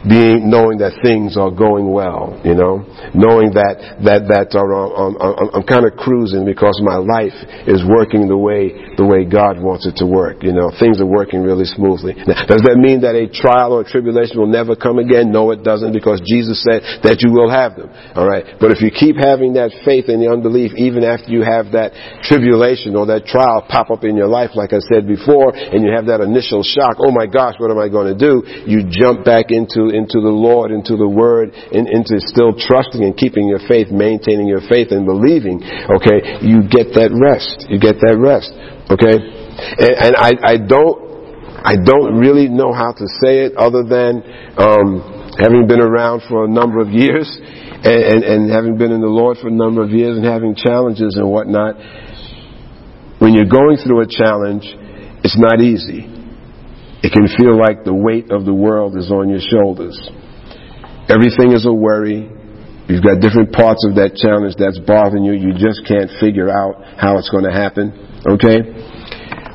being knowing that things are going well, you know, knowing that that that are, um, I'm, I'm kind of cruising because my life is working the way the way God wants it to work. You know, things are working really smoothly. Now, does that mean that a trial or a tribulation will never come again? No, it doesn't, because Jesus said that you will have them. All right, but if you keep having that faith and the unbelief, even after you have that tribulation or that trial pop up in your life, like I said before, and you have that initial shock, oh my gosh, what am I going to do? You jump back into into the Lord, into the Word, into still trusting and keeping your faith, maintaining your faith and believing, okay, you get that rest. You get that rest. Okay? And, and I, I don't, I don't really know how to say it other than, um, having been around for a number of years and, and, and having been in the Lord for a number of years and having challenges and whatnot, when you're going through a challenge, it's not easy. It can feel like the weight of the world is on your shoulders. Everything is a worry. You've got different parts of that challenge that's bothering you. You just can't figure out how it's going to happen. Okay?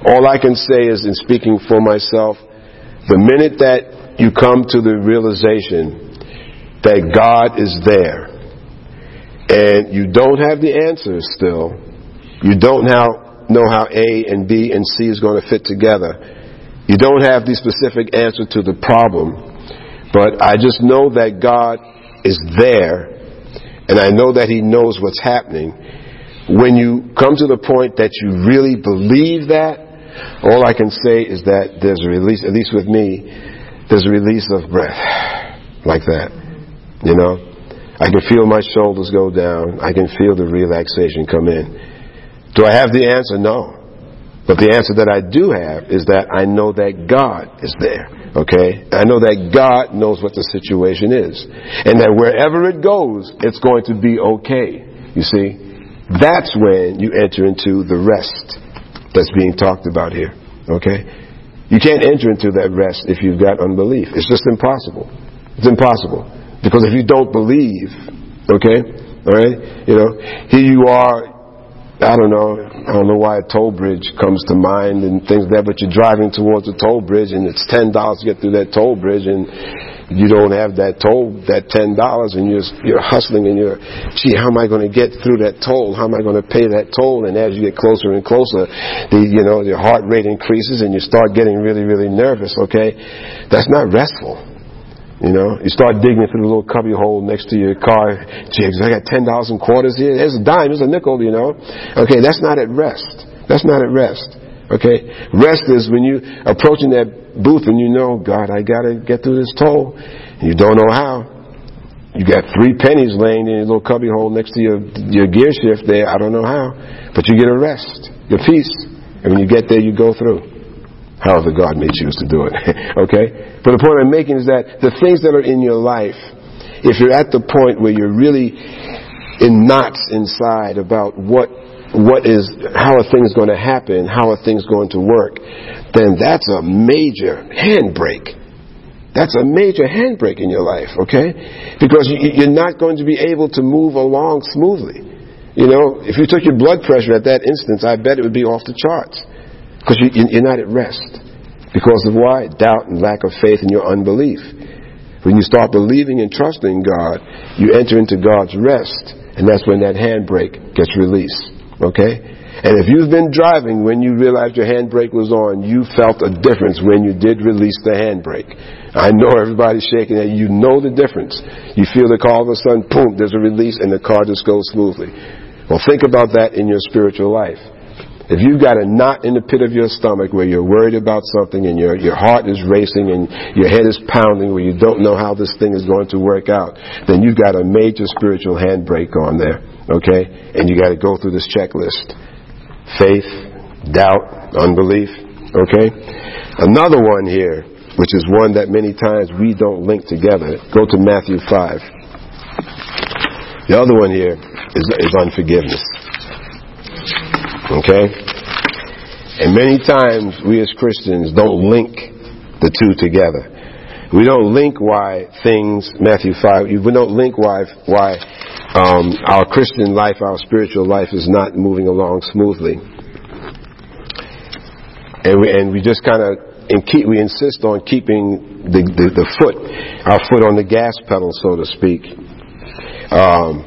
All I can say is, in speaking for myself, the minute that you come to the realization that God is there and you don't have the answers still, you don't know how A and B and C is going to fit together, you don't have the specific answer to the problem, but I just know that God is there, and I know that He knows what's happening. When you come to the point that you really believe that, all I can say is that there's a release, at least with me, there's a release of breath. Like that. You know? I can feel my shoulders go down. I can feel the relaxation come in. Do I have the answer? No. But the answer that I do have is that I know that God is there. Okay? I know that God knows what the situation is. And that wherever it goes, it's going to be okay. You see? That's when you enter into the rest that's being talked about here. Okay? You can't enter into that rest if you've got unbelief. It's just impossible. It's impossible. Because if you don't believe, okay, all right, you know, here you are, I don't know, I don't know why a toll bridge comes to mind and things like that, but you're driving towards a toll bridge and it's ten dollars to get through that toll bridge and you don't have that toll, that ten dollars, and you're you're hustling and you're, gee, how am I going to get through that toll? How am I going to pay that toll? And as you get closer and closer, the you know your heart rate increases and you start getting really really nervous. Okay, that's not restful. You know, you start digging through the little cubby hole next to your car. Jigs, I got ten thousand quarters here. There's a dime. There's a nickel. You know. Okay, that's not at rest. That's not at rest. Okay, rest is when you approaching that booth and you know, God, I gotta get through this toll. And you don't know how. You got three pennies laying in your little cubby hole next to your your gear shift there. I don't know how, but you get a rest, your peace, and when you get there, you go through however God may choose to do it. [LAUGHS] okay? But the point I'm making is that the things that are in your life, if you're at the point where you're really in knots inside about what what is how are things going to happen, how are things going to work, then that's a major handbrake. That's a major handbrake in your life, okay? Because you're not going to be able to move along smoothly. You know, if you took your blood pressure at that instance, I bet it would be off the charts. Because you, you're not at rest. Because of why? Doubt and lack of faith and your unbelief. When you start believing and trusting God, you enter into God's rest, and that's when that handbrake gets released. Okay? And if you've been driving when you realized your handbrake was on, you felt a difference when you did release the handbrake. I know everybody's shaking it. You know the difference. You feel that all of a sudden, boom, there's a release and the car just goes smoothly. Well, think about that in your spiritual life. If you've got a knot in the pit of your stomach where you're worried about something and your, your heart is racing and your head is pounding where you don't know how this thing is going to work out, then you've got a major spiritual handbrake on there. Okay? And you got to go through this checklist. Faith, doubt, unbelief. Okay? Another one here, which is one that many times we don't link together. Go to Matthew 5. The other one here is, is unforgiveness. Okay? And many times we as Christians don't link the two together. We don't link why things, Matthew 5, we don't link why, why um, our Christian life, our spiritual life is not moving along smoothly. And we, and we just kind of, and keep, we insist on keeping the, the, the foot, our foot on the gas pedal, so to speak. Um,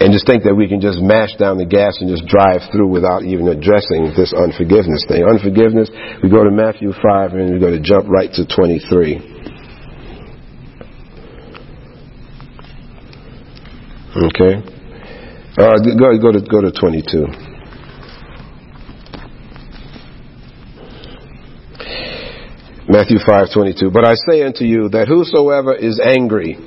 and just think that we can just mash down the gas and just drive through without even addressing this unforgiveness thing. Unforgiveness, we go to Matthew 5 and we're going to jump right to 23. Okay? Uh, go, go, to, go to 22. Matthew 5:22 But I say unto you that whosoever is angry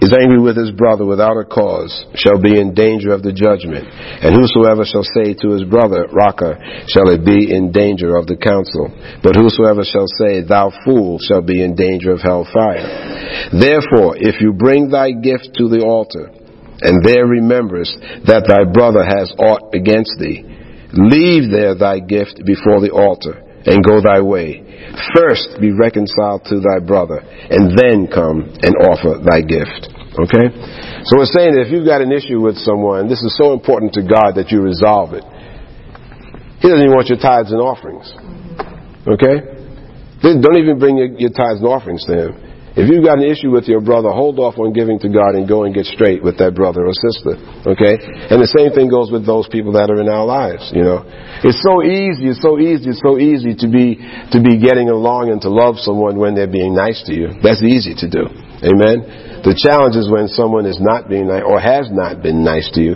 is angry with his brother without a cause shall be in danger of the judgment. And whosoever shall say to his brother, Raca, shall it be in danger of the council. But whosoever shall say, Thou fool, shall be in danger of hell fire. Therefore, if you bring thy gift to the altar, and there rememberest that thy brother has aught against thee, leave there thy gift before the altar, and go thy way. First be reconciled to thy brother, and then come and offer thy gift. Okay? So we're saying that if you've got an issue with someone, this is so important to God that you resolve it. He doesn't even want your tithes and offerings. Okay? Don't even bring your, your tithes and offerings to Him. If you've got an issue with your brother, hold off on giving to God and go and get straight with that brother or sister. Okay? And the same thing goes with those people that are in our lives, you know. It's so easy, it's so easy, it's so easy to be, to be getting along and to love someone when they're being nice to you. That's easy to do. Amen? The challenge is when someone is not being nice or has not been nice to you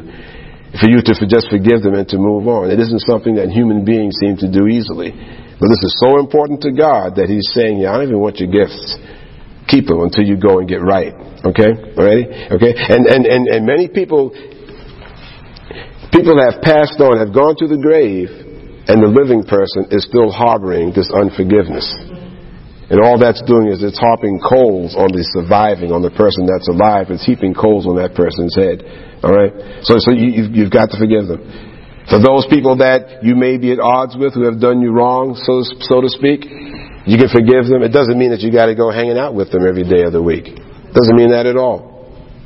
for you to just forgive them and to move on. It isn't something that human beings seem to do easily. But this is so important to God that He's saying, yeah, I don't even want your gifts. Keep them until you go and get right. Okay? Alrighty? Okay? And, and, and, and many people, people have passed on, have gone to the grave, and the living person is still harboring this unforgiveness. And all that's doing is it's harping coals on the surviving, on the person that's alive. It's heaping coals on that person's head. All right? So, so you, you've got to forgive them. For those people that you may be at odds with who have done you wrong, so, so to speak, you can forgive them. It doesn't mean that you got to go hanging out with them every day of the week. Doesn't mean that at all.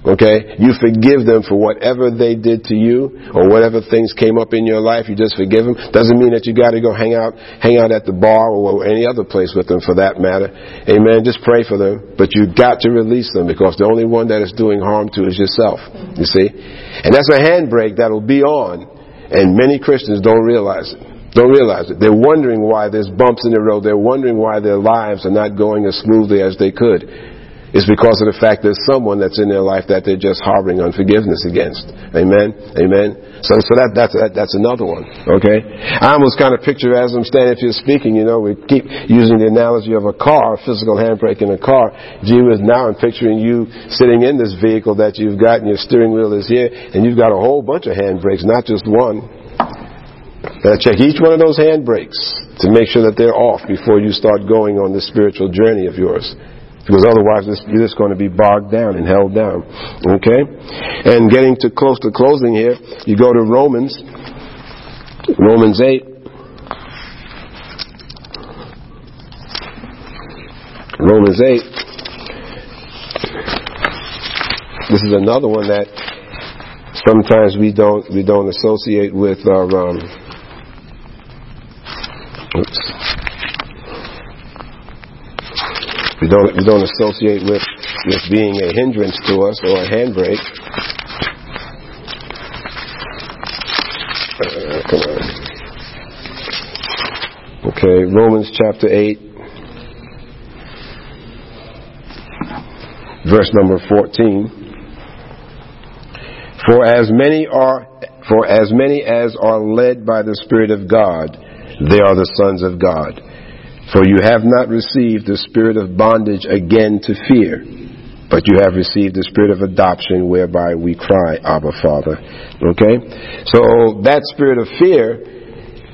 Okay? You forgive them for whatever they did to you or whatever things came up in your life. You just forgive them. Doesn't mean that you got to go hang out, hang out at the bar or any other place with them for that matter. Amen. Just pray for them. But you got to release them because the only one that is doing harm to is yourself. You see? And that's a handbrake that'll be on and many Christians don't realize it. Don't realize it. They're wondering why there's bumps in the road. They're wondering why their lives are not going as smoothly as they could It's because of the fact there's someone that's in their life that they're just harboring unforgiveness against. Amen? Amen? So, so that, that's, that, that's another one. Okay? I almost kind of picture as I'm standing here speaking, you know, we keep using the analogy of a car, a physical handbrake in a car. Gee whiz, now I'm picturing you sitting in this vehicle that you've got and your steering wheel is here and you've got a whole bunch of handbrakes, not just one. Gotta check each one of those handbrakes to make sure that they're off before you start going on this spiritual journey of yours because otherwise this, you're just going to be bogged down and held down. Okay? And getting to close to closing here, you go to Romans, Romans 8. Romans 8. This is another one that sometimes we don't we don't associate with our um, oops we don't, we don't associate with, with being a hindrance to us or a handbrake. Uh, come on. Okay, Romans chapter 8, verse number 14. For as many are, for as many as are led by the Spirit of God, they are the sons of God. For you have not received the spirit of bondage again to fear, but you have received the spirit of adoption whereby we cry, Abba Father. Okay? So that spirit of fear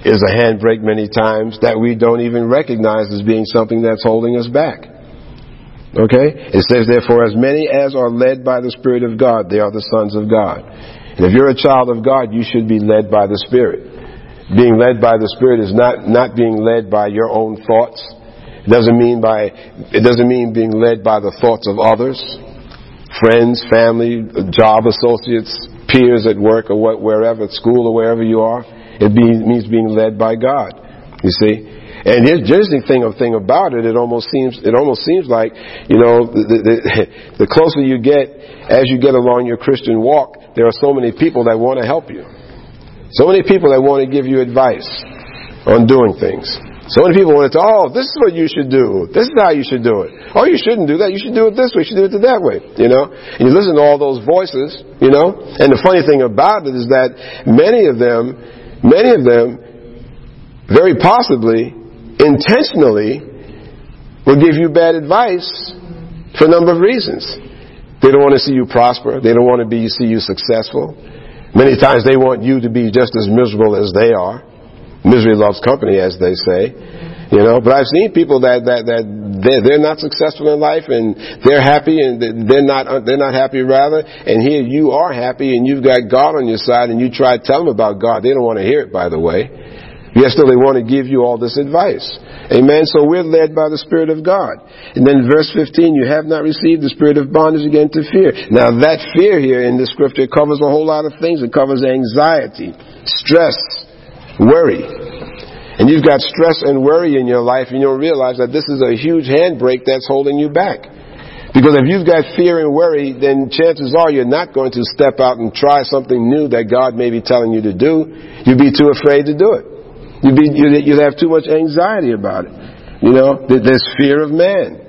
is a handbrake many times that we don't even recognize as being something that's holding us back. Okay? It says, therefore, as many as are led by the Spirit of God, they are the sons of God. And if you're a child of God, you should be led by the Spirit. Being led by the Spirit is not, not being led by your own thoughts. It doesn't mean by, it doesn't mean being led by the thoughts of others, friends, family, job associates, peers at work or what, wherever, at school or wherever you are. It means being led by God. You see? And the interesting thing, thing about it, it almost seems, it almost seems like, you know, the, the, [LAUGHS] the closer you get, as you get along your Christian walk, there are so many people that want to help you. So many people that want to give you advice on doing things. So many people want to oh, this is what you should do. This is how you should do it. Oh, you shouldn't do that. You should do it this way. You should do it that way. You know? And you listen to all those voices, you know? And the funny thing about it is that many of them, many of them, very possibly, intentionally, will give you bad advice for a number of reasons. They don't want to see you prosper. They don't want to be, see you successful. Many times they want you to be just as miserable as they are. Misery loves company, as they say. You know, but I've seen people that that that they're, they're not successful in life and they're happy and they're not they're not happy rather. And here you are happy and you've got God on your side and you try to tell them about God. They don't want to hear it, by the way. Yet still they want to give you all this advice. Amen. So we're led by the Spirit of God. And then verse 15, you have not received the spirit of bondage again to fear. Now that fear here in the scripture covers a whole lot of things. It covers anxiety, stress, worry. And you've got stress and worry in your life and you don't realize that this is a huge handbrake that's holding you back. Because if you've got fear and worry, then chances are you're not going to step out and try something new that God may be telling you to do. You'd be too afraid to do it. You'd, be, you'd, you'd have too much anxiety about it. You know, there's fear of man.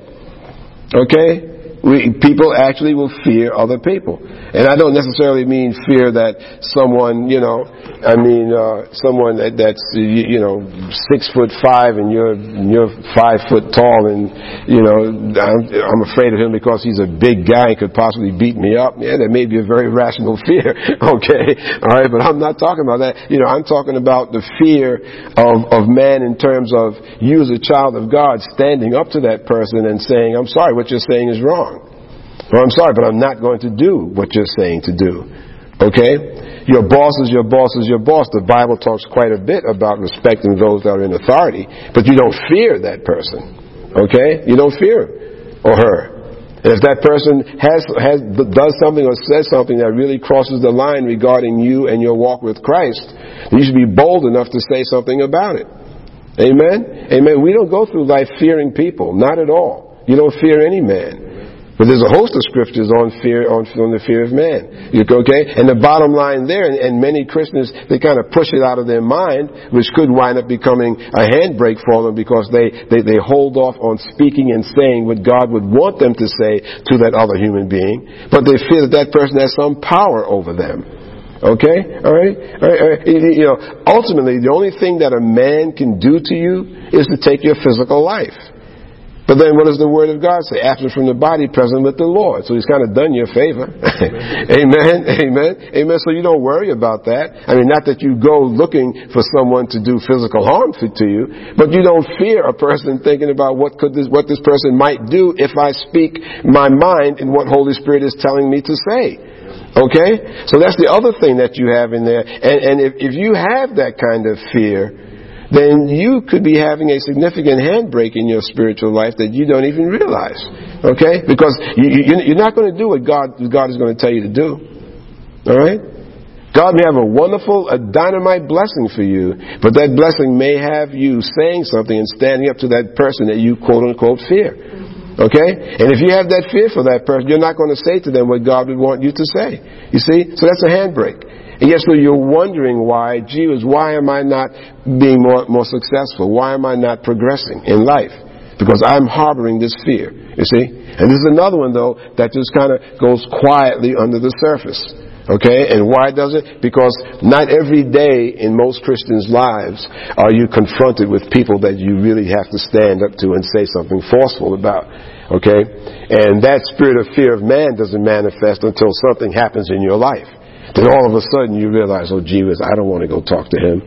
Okay? We, people actually will fear other people. And I don't necessarily mean fear that someone, you know, I mean, uh, someone that, that's, you, you know, six foot five and you're, you're five foot tall and, you know, I'm, I'm afraid of him because he's a big guy and could possibly beat me up. Yeah, that may be a very rational [LAUGHS] fear. okay. All right. But I'm not talking about that. You know, I'm talking about the fear of, of man in terms of you as a child of God standing up to that person and saying, I'm sorry, what you're saying is wrong. Or I'm sorry, but I'm not going to do what you're saying to do. Okay? Your boss is your boss is your boss. The Bible talks quite a bit about respecting those that are in authority, but you don't fear that person. Okay? You don't fear him or her. And if that person has, has, does something or says something that really crosses the line regarding you and your walk with Christ, you should be bold enough to say something about it. Amen? Amen. We don't go through life fearing people. Not at all. You don't fear any man. But there's a host of scriptures on fear, on, on the fear of man. Okay? And the bottom line there, and, and, many Christians, they kind of push it out of their mind, which could wind up becoming a handbrake for them because they, they, they hold off on speaking and saying what God would want them to say to that other human being, but they feel that that person has some power over them. Okay? Alright? All right, all right. You know, ultimately, the only thing that a man can do to you is to take your physical life. But then what does the Word of God say? Absent from the body, present with the Lord. So He's kind of done you a favor. [LAUGHS] Amen. Amen. Amen. So you don't worry about that. I mean, not that you go looking for someone to do physical harm to you, but you don't fear a person thinking about what could this, what this person might do if I speak my mind in what Holy Spirit is telling me to say. Okay? So that's the other thing that you have in there. And, and if, if you have that kind of fear, then you could be having a significant handbrake in your spiritual life that you don't even realize. Okay? Because you, are not going to do what God, God is going to tell you to do. Alright? God may have a wonderful, a dynamite blessing for you, but that blessing may have you saying something and standing up to that person that you quote unquote fear. Okay? And if you have that fear for that person, you're not going to say to them what God would want you to say. You see? So that's a handbrake. And yes, so you're wondering why, gee why am I not being more, more successful? Why am I not progressing in life? Because I'm harboring this fear, you see? And this is another one though that just kind of goes quietly under the surface. Okay? And why does it? Because not every day in most Christians' lives are you confronted with people that you really have to stand up to and say something forceful about. Okay? And that spirit of fear of man doesn't manifest until something happens in your life. Then all of a sudden you realize, oh gee whiz, I don't want to go talk to him.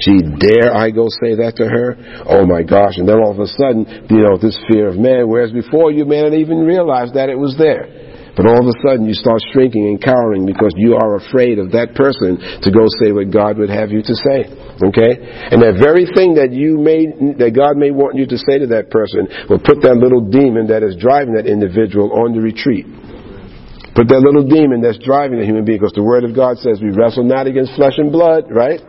Gee, dare I go say that to her? Oh my gosh. And then all of a sudden, you know, this fear of man, whereas before you may not even realize that it was there. But all of a sudden you start shrinking and cowering because you are afraid of that person to go say what God would have you to say. Okay? And that very thing that you may, that God may want you to say to that person will put that little demon that is driving that individual on the retreat. Put that little demon that's driving the human being, because the Word of God says we wrestle not against flesh and blood, right?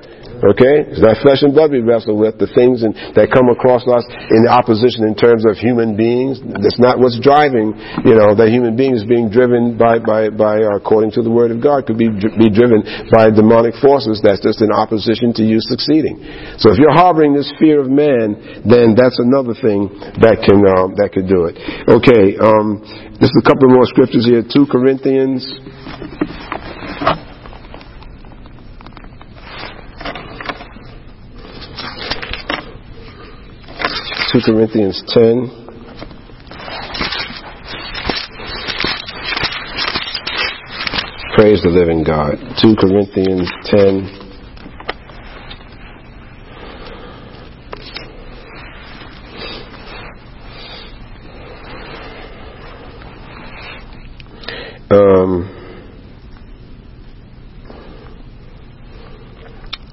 Okay? It's not flesh and blood we wrestle with, the things in, that come across us in opposition in terms of human beings. That's not what's driving, you know, that human beings being driven by, by, by uh, according to the Word of God, could be, be driven by demonic forces that's just in opposition to you succeeding. So if you're harboring this fear of man, then that's another thing that can, um, that could do it. Okay, um, there's a couple more scriptures here. 2 Corinthians 2 Corinthians 10. Praise the living God. 2 Corinthians 10. Um,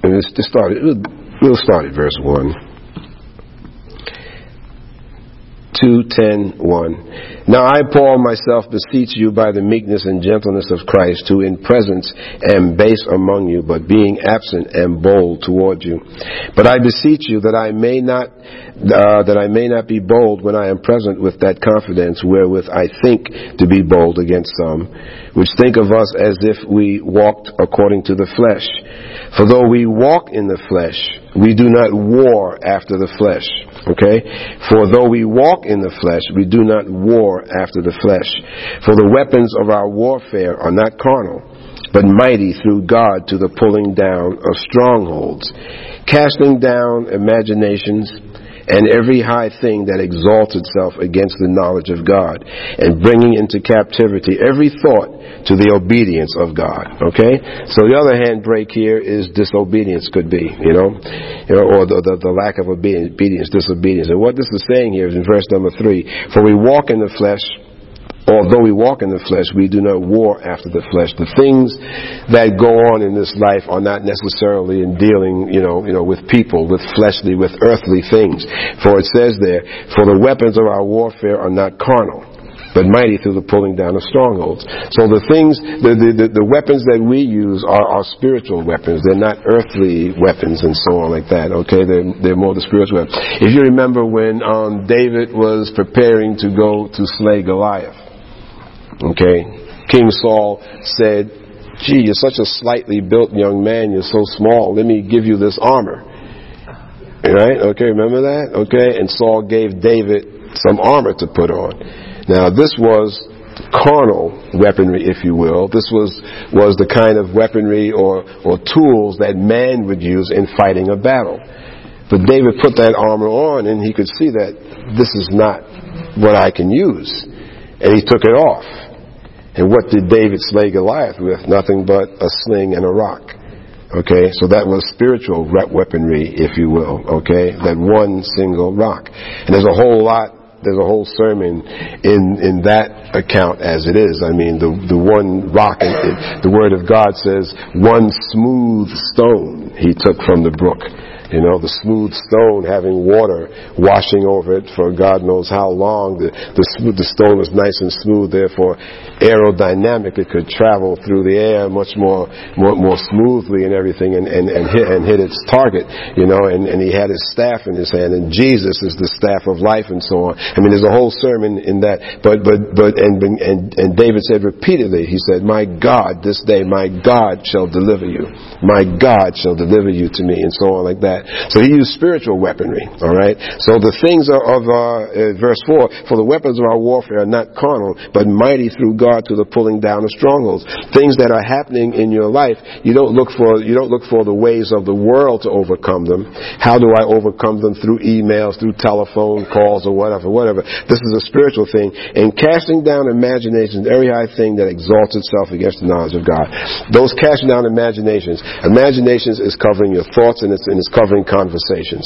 and this, started, we'll start at verse 1. 2, 10, 1. Now I, Paul, myself beseech you by the meekness and gentleness of Christ, who in presence am base among you, but being absent am bold toward you. But I beseech you that I may not, uh, that I may not be bold when I am present with that confidence wherewith I think to be bold against some, which think of us as if we walked according to the flesh. For though we walk in the flesh, we do not war after the flesh. Okay? For though we walk in the flesh, we do not war after the flesh. For the weapons of our warfare are not carnal, but mighty through God to the pulling down of strongholds, casting down imaginations and every high thing that exalts itself against the knowledge of God, and bringing into captivity every thought to the obedience of God. Okay? So the other handbrake here is disobedience could be, you know, or the, the, the lack of obedience, disobedience. And what this is saying here is in verse number three, for we walk in the flesh, although we walk in the flesh, we do not war after the flesh. The things that go on in this life are not necessarily in dealing, you know, you know, with people, with fleshly, with earthly things. For it says there, for the weapons of our warfare are not carnal but mighty through the pulling down of strongholds. So the things, the, the, the, weapons that we use are, are spiritual weapons. They're not earthly weapons and so on like that, okay? They're, they're more the spiritual weapons. If you remember when um, David was preparing to go to slay Goliath, Okay? King Saul said, Gee, you're such a slightly built young man, you're so small, let me give you this armor. Right? Okay, remember that? Okay, and Saul gave David some armor to put on. Now, this was carnal weaponry, if you will. This was, was the kind of weaponry or, or tools that man would use in fighting a battle. But David put that armor on and he could see that this is not what I can use. And he took it off. And what did David slay Goliath with? Nothing but a sling and a rock. Okay, so that was spiritual weaponry, if you will. Okay, that one single rock. And there's a whole lot there's a whole sermon in in that account as it is. I mean, the the one rock, it, it, the Word of God says, one smooth stone he took from the brook. You know, the smooth stone having water washing over it for God knows how long. The, the, smooth, the stone was nice and smooth, therefore aerodynamic. It could travel through the air much more, more, more smoothly and everything and, and, and, hit, and hit its target, you know, and, and he had his staff in his hand and Jesus is the staff of life and so on. I mean, there's a whole sermon in that, but, but, but, and, and, and David said repeatedly, he said, my God, this day, my God shall deliver you. My God shall deliver you to me and so on like that that. So he used spiritual weaponry, alright? So the things of, uh, uh, verse 4, for the weapons of our warfare are not carnal, but mighty through God to the pulling down of strongholds. Things that are happening in your life, you don't look for, you don't look for the ways of the world to overcome them. How do I overcome them? Through emails, through telephone calls or whatever, whatever. This is a spiritual thing. And casting down imaginations, every high thing that exalts itself against the knowledge of God. Those casting down imaginations, imaginations is covering your thoughts and it's, and it's covering having conversations.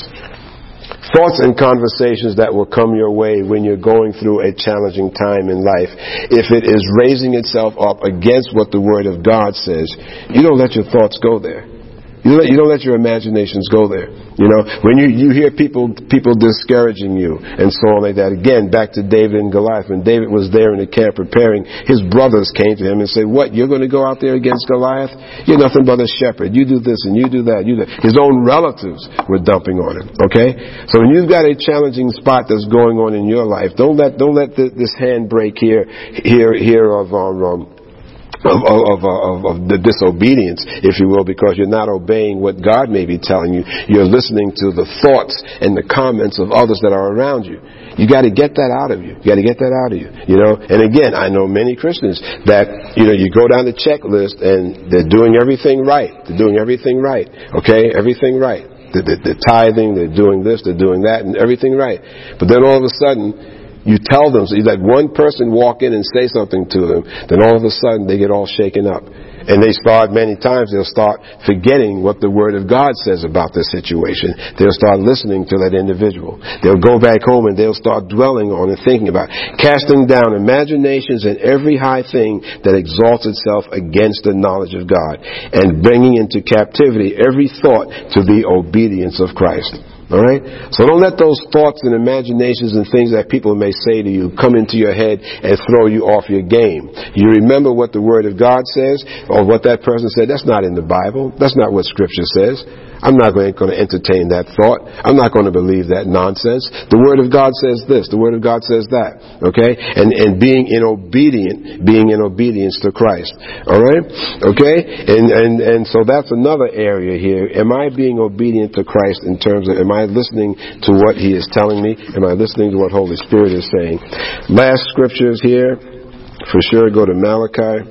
Thoughts and conversations that will come your way when you're going through a challenging time in life. If it is raising itself up against what the Word of God says, you don't let your thoughts go there. You don't, you don't let your imaginations go there. You know, when you, you hear people, people discouraging you and so on like that. Again, back to David and Goliath. When David was there in the camp preparing, his brothers came to him and said, what, you're going to go out there against Goliath? You're nothing but a shepherd. You do this and you do that. You do. His own relatives were dumping on him. Okay? So when you've got a challenging spot that's going on in your life, don't let, don't let this handbrake here, here, here of, um of, of, of, of, the disobedience, if you will, because you're not obeying what God may be telling you. You're listening to the thoughts and the comments of others that are around you. You got to get that out of you. You got to get that out of you. You know. And again, I know many Christians that you know you go down the checklist and they're doing everything right. They're doing everything right. Okay, everything right. They're, they're, tithing. They're doing this. They're doing that, and everything right. But then all of a sudden you tell them, so you let one person walk in and say something to them, then all of a sudden they get all shaken up. And they start, many times, they'll start forgetting what the Word of God says about the situation. They'll start listening to that individual. They'll go back home and they'll start dwelling on and thinking about, casting down imaginations and every high thing that exalts itself against the knowledge of God, and bringing into captivity every thought to the obedience of Christ. All right? So don't let those thoughts and imaginations and things that people may say to you come into your head and throw you off your game. You remember what the Word of God says or what that person said. That's not in the Bible. That's not what Scripture says. I'm not going to entertain that thought. I'm not going to believe that nonsense. The Word of God says this. The Word of God says that. Okay? And, and being in obedient, being in obedience to Christ. Alright? Okay? And, and, and so that's another area here. Am I being obedient to Christ in terms of, am I listening to what He is telling me? Am I listening to what Holy Spirit is saying? Last scriptures here. For sure, go to Malachi.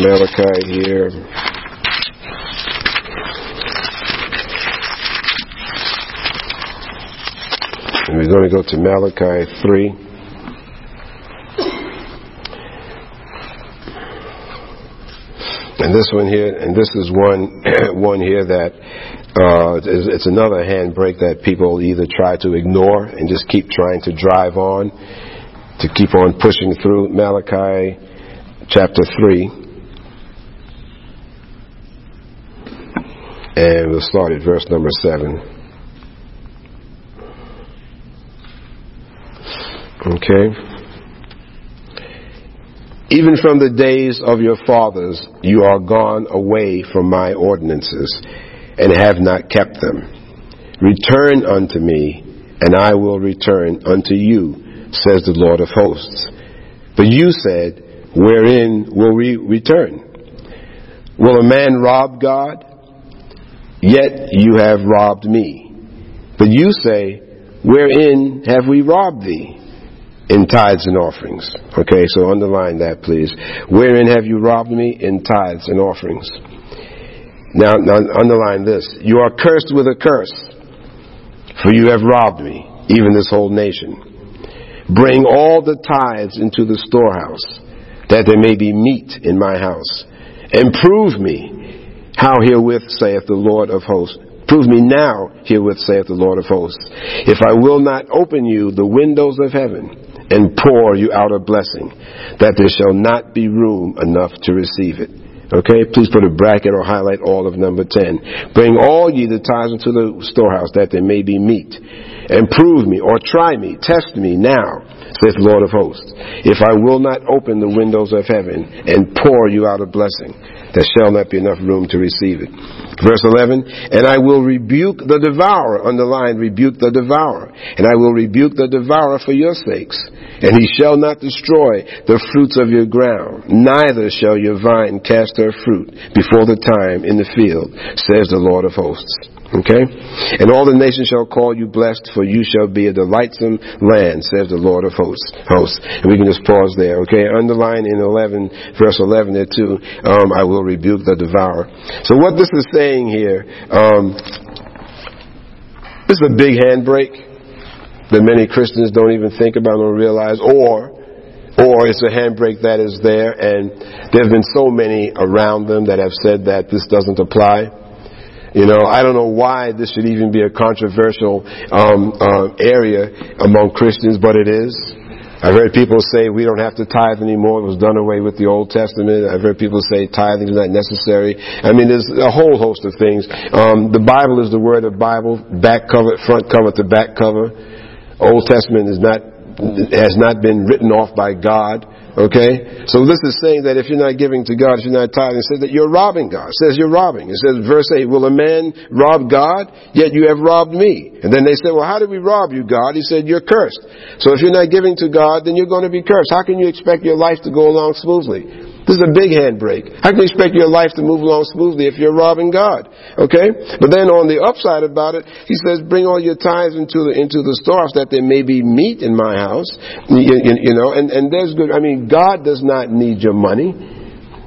Malachi here. And we're going to go to Malachi 3. And this one here, and this is one [CLEARS THROAT] one here that uh, is, it's another handbrake that people either try to ignore and just keep trying to drive on, to keep on pushing through. Malachi chapter 3. And we'll start at verse number 7. Okay? Even from the days of your fathers, you are gone away from my ordinances and have not kept them. Return unto me, and I will return unto you, says the Lord of hosts. But you said, Wherein will we return? Will a man rob God? Yet you have robbed me. But you say, Wherein have we robbed thee? In tithes and offerings. Okay, so underline that please. Wherein have you robbed me? In tithes and offerings. Now, now underline this. You are cursed with a curse, for you have robbed me, even this whole nation. Bring all the tithes into the storehouse, that there may be meat in my house. And prove me how herewith saith the Lord of hosts. Prove me now, herewith saith the Lord of hosts, if I will not open you the windows of heaven and pour you out a blessing, that there shall not be room enough to receive it. Okay, please put a bracket or highlight all of number 10. Bring all ye the tithes into the storehouse, that there may be meat. And prove me, or try me, test me now, saith Lord of hosts, if I will not open the windows of heaven and pour you out a blessing, there shall not be enough room to receive it. Verse 11, and I will rebuke the devourer, underline, rebuke the devourer, and I will rebuke the devourer for your sakes, and he shall not destroy the fruits of your ground, neither shall your vine cast her fruit before the time in the field, says the Lord of hosts. Okay? And all the nations shall call you blessed, for you shall be a delightsome land, says the Lord of hosts. hosts. And we can just pause there. Okay? Underline in 11, verse 11 there too, um, I will rebuke the devourer. So what this is saying here, um, this is a big handbrake that many Christians don't even think about or realize, or or it's a handbrake that is there, and there have been so many around them that have said that this doesn't apply. You know, I don't know why this should even be a controversial um, uh, area among Christians, but it is. I've heard people say we don't have to tithe anymore. It was done away with the Old Testament. I've heard people say tithing is not necessary. I mean, there's a whole host of things. Um, the Bible is the word of Bible, back cover, front cover to back cover. Old Testament is not has not been written off by God. Okay? So this is saying that if you're not giving to God, if you're not tithing, it says that you're robbing God. It says you're robbing. It says, verse 8, will a man rob God? Yet you have robbed me. And then they said, well, how did we rob you, God? He said, you're cursed. So if you're not giving to God, then you're going to be cursed. How can you expect your life to go along smoothly? This is a big handbrake. How can you expect your life to move along smoothly if you're robbing God? Okay? But then on the upside about it, he says, bring all your tithes into the, into the storehouse that there may be meat in my house. You, you, you know, and, and there's good, I mean, God does not need your money.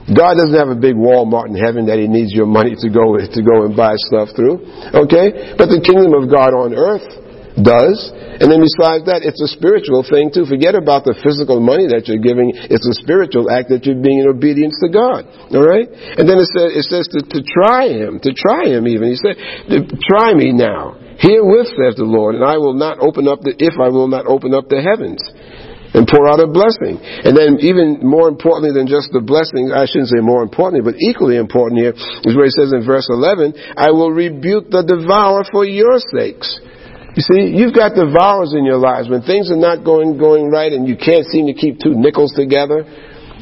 God doesn't have a big Walmart in heaven that He needs your money to go to go and buy stuff through. Okay, but the kingdom of God on earth does. And then besides that, it's a spiritual thing too. Forget about the physical money that you're giving. It's a spiritual act that you're being in obedience to God. All right? And then it says, it says to, to try Him, to try Him even. He said, try me now. Herewith says the Lord, and I will not open up the, if I will not open up the heavens and pour out a blessing. And then even more importantly than just the blessing, I shouldn't say more importantly, but equally important here is where he says in verse 11, I will rebuke the devourer for your sakes. You see, you've got devourers in your lives. When things are not going, going right and you can't seem to keep two nickels together,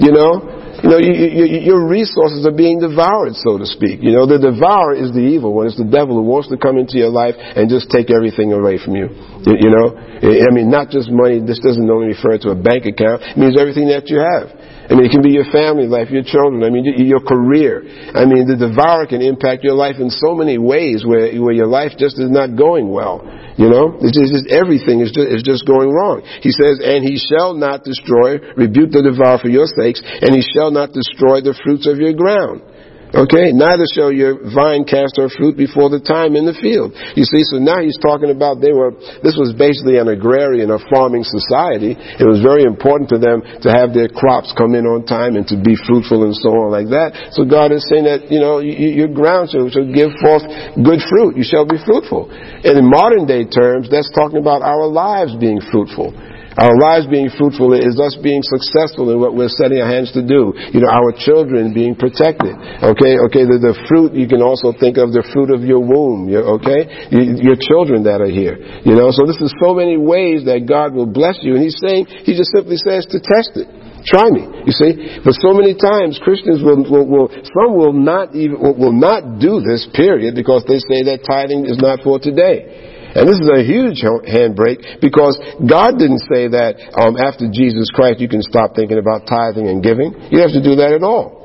you know, you know, you, you, your resources are being devoured, so to speak. You know, the devourer is the evil one. It's the devil who wants to come into your life and just take everything away from you. You, you know, I mean, not just money. This doesn't only refer to a bank account. It means everything that you have. I mean, it can be your family life, your children. I mean, your career. I mean, the devourer can impact your life in so many ways where, where your life just is not going well. You know, it's just, it's everything is just, is just going wrong. He says, and he shall not destroy, rebuke the devourer for your sakes, and he shall not destroy the fruits of your ground. Okay? Neither shall your vine cast her fruit before the time in the field. You see, so now he's talking about they were, this was basically an agrarian or farming society. It was very important to them to have their crops come in on time and to be fruitful and so on like that. So God is saying that, you know, your ground shall, shall give forth good fruit. You shall be fruitful. And in modern day terms, that's talking about our lives being fruitful. Our lives being fruitful is us being successful in what we're setting our hands to do. You know, our children being protected. Okay, okay, the, the fruit, you can also think of the fruit of your womb, okay? Your, your children that are here. You know, so this is so many ways that God will bless you. And He's saying, He just simply says to test it. Try me. You see, but so many times Christians will, will, will, some will not even will not do this period because they say that tithing is not for today. And this is a huge handbrake because God didn't say that um, after Jesus Christ you can stop thinking about tithing and giving. You have to do that at all.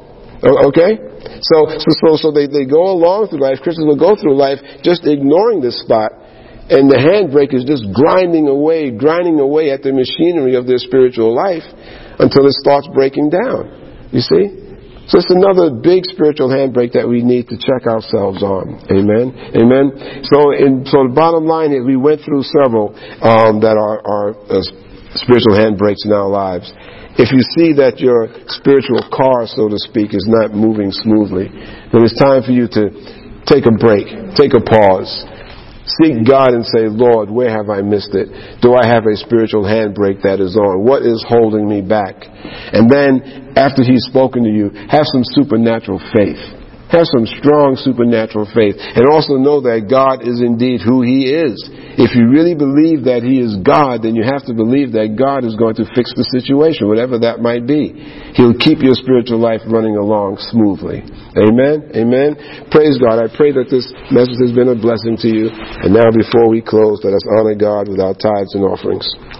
Okay? So, so, so, so they, they go along through life, Christians will go through life just ignoring this spot, and the handbrake is just grinding away, grinding away at the machinery of their spiritual life until it starts breaking down. You see? So it's another big spiritual handbrake that we need to check ourselves on. Amen. Amen. So, in, so the bottom line is we went through several um, that are, are uh, spiritual handbrakes in our lives. If you see that your spiritual car, so to speak, is not moving smoothly, then it's time for you to take a break, take a pause, Seek God and say, Lord, where have I missed it? Do I have a spiritual handbrake that is on? What is holding me back? And then, after He's spoken to you, have some supernatural faith. Have some strong supernatural faith. And also know that God is indeed who He is. If you really believe that He is God, then you have to believe that God is going to fix the situation, whatever that might be. He'll keep your spiritual life running along smoothly. Amen. Amen. Praise God. I pray that this message has been a blessing to you. And now before we close, let us honor God with our tithes and offerings.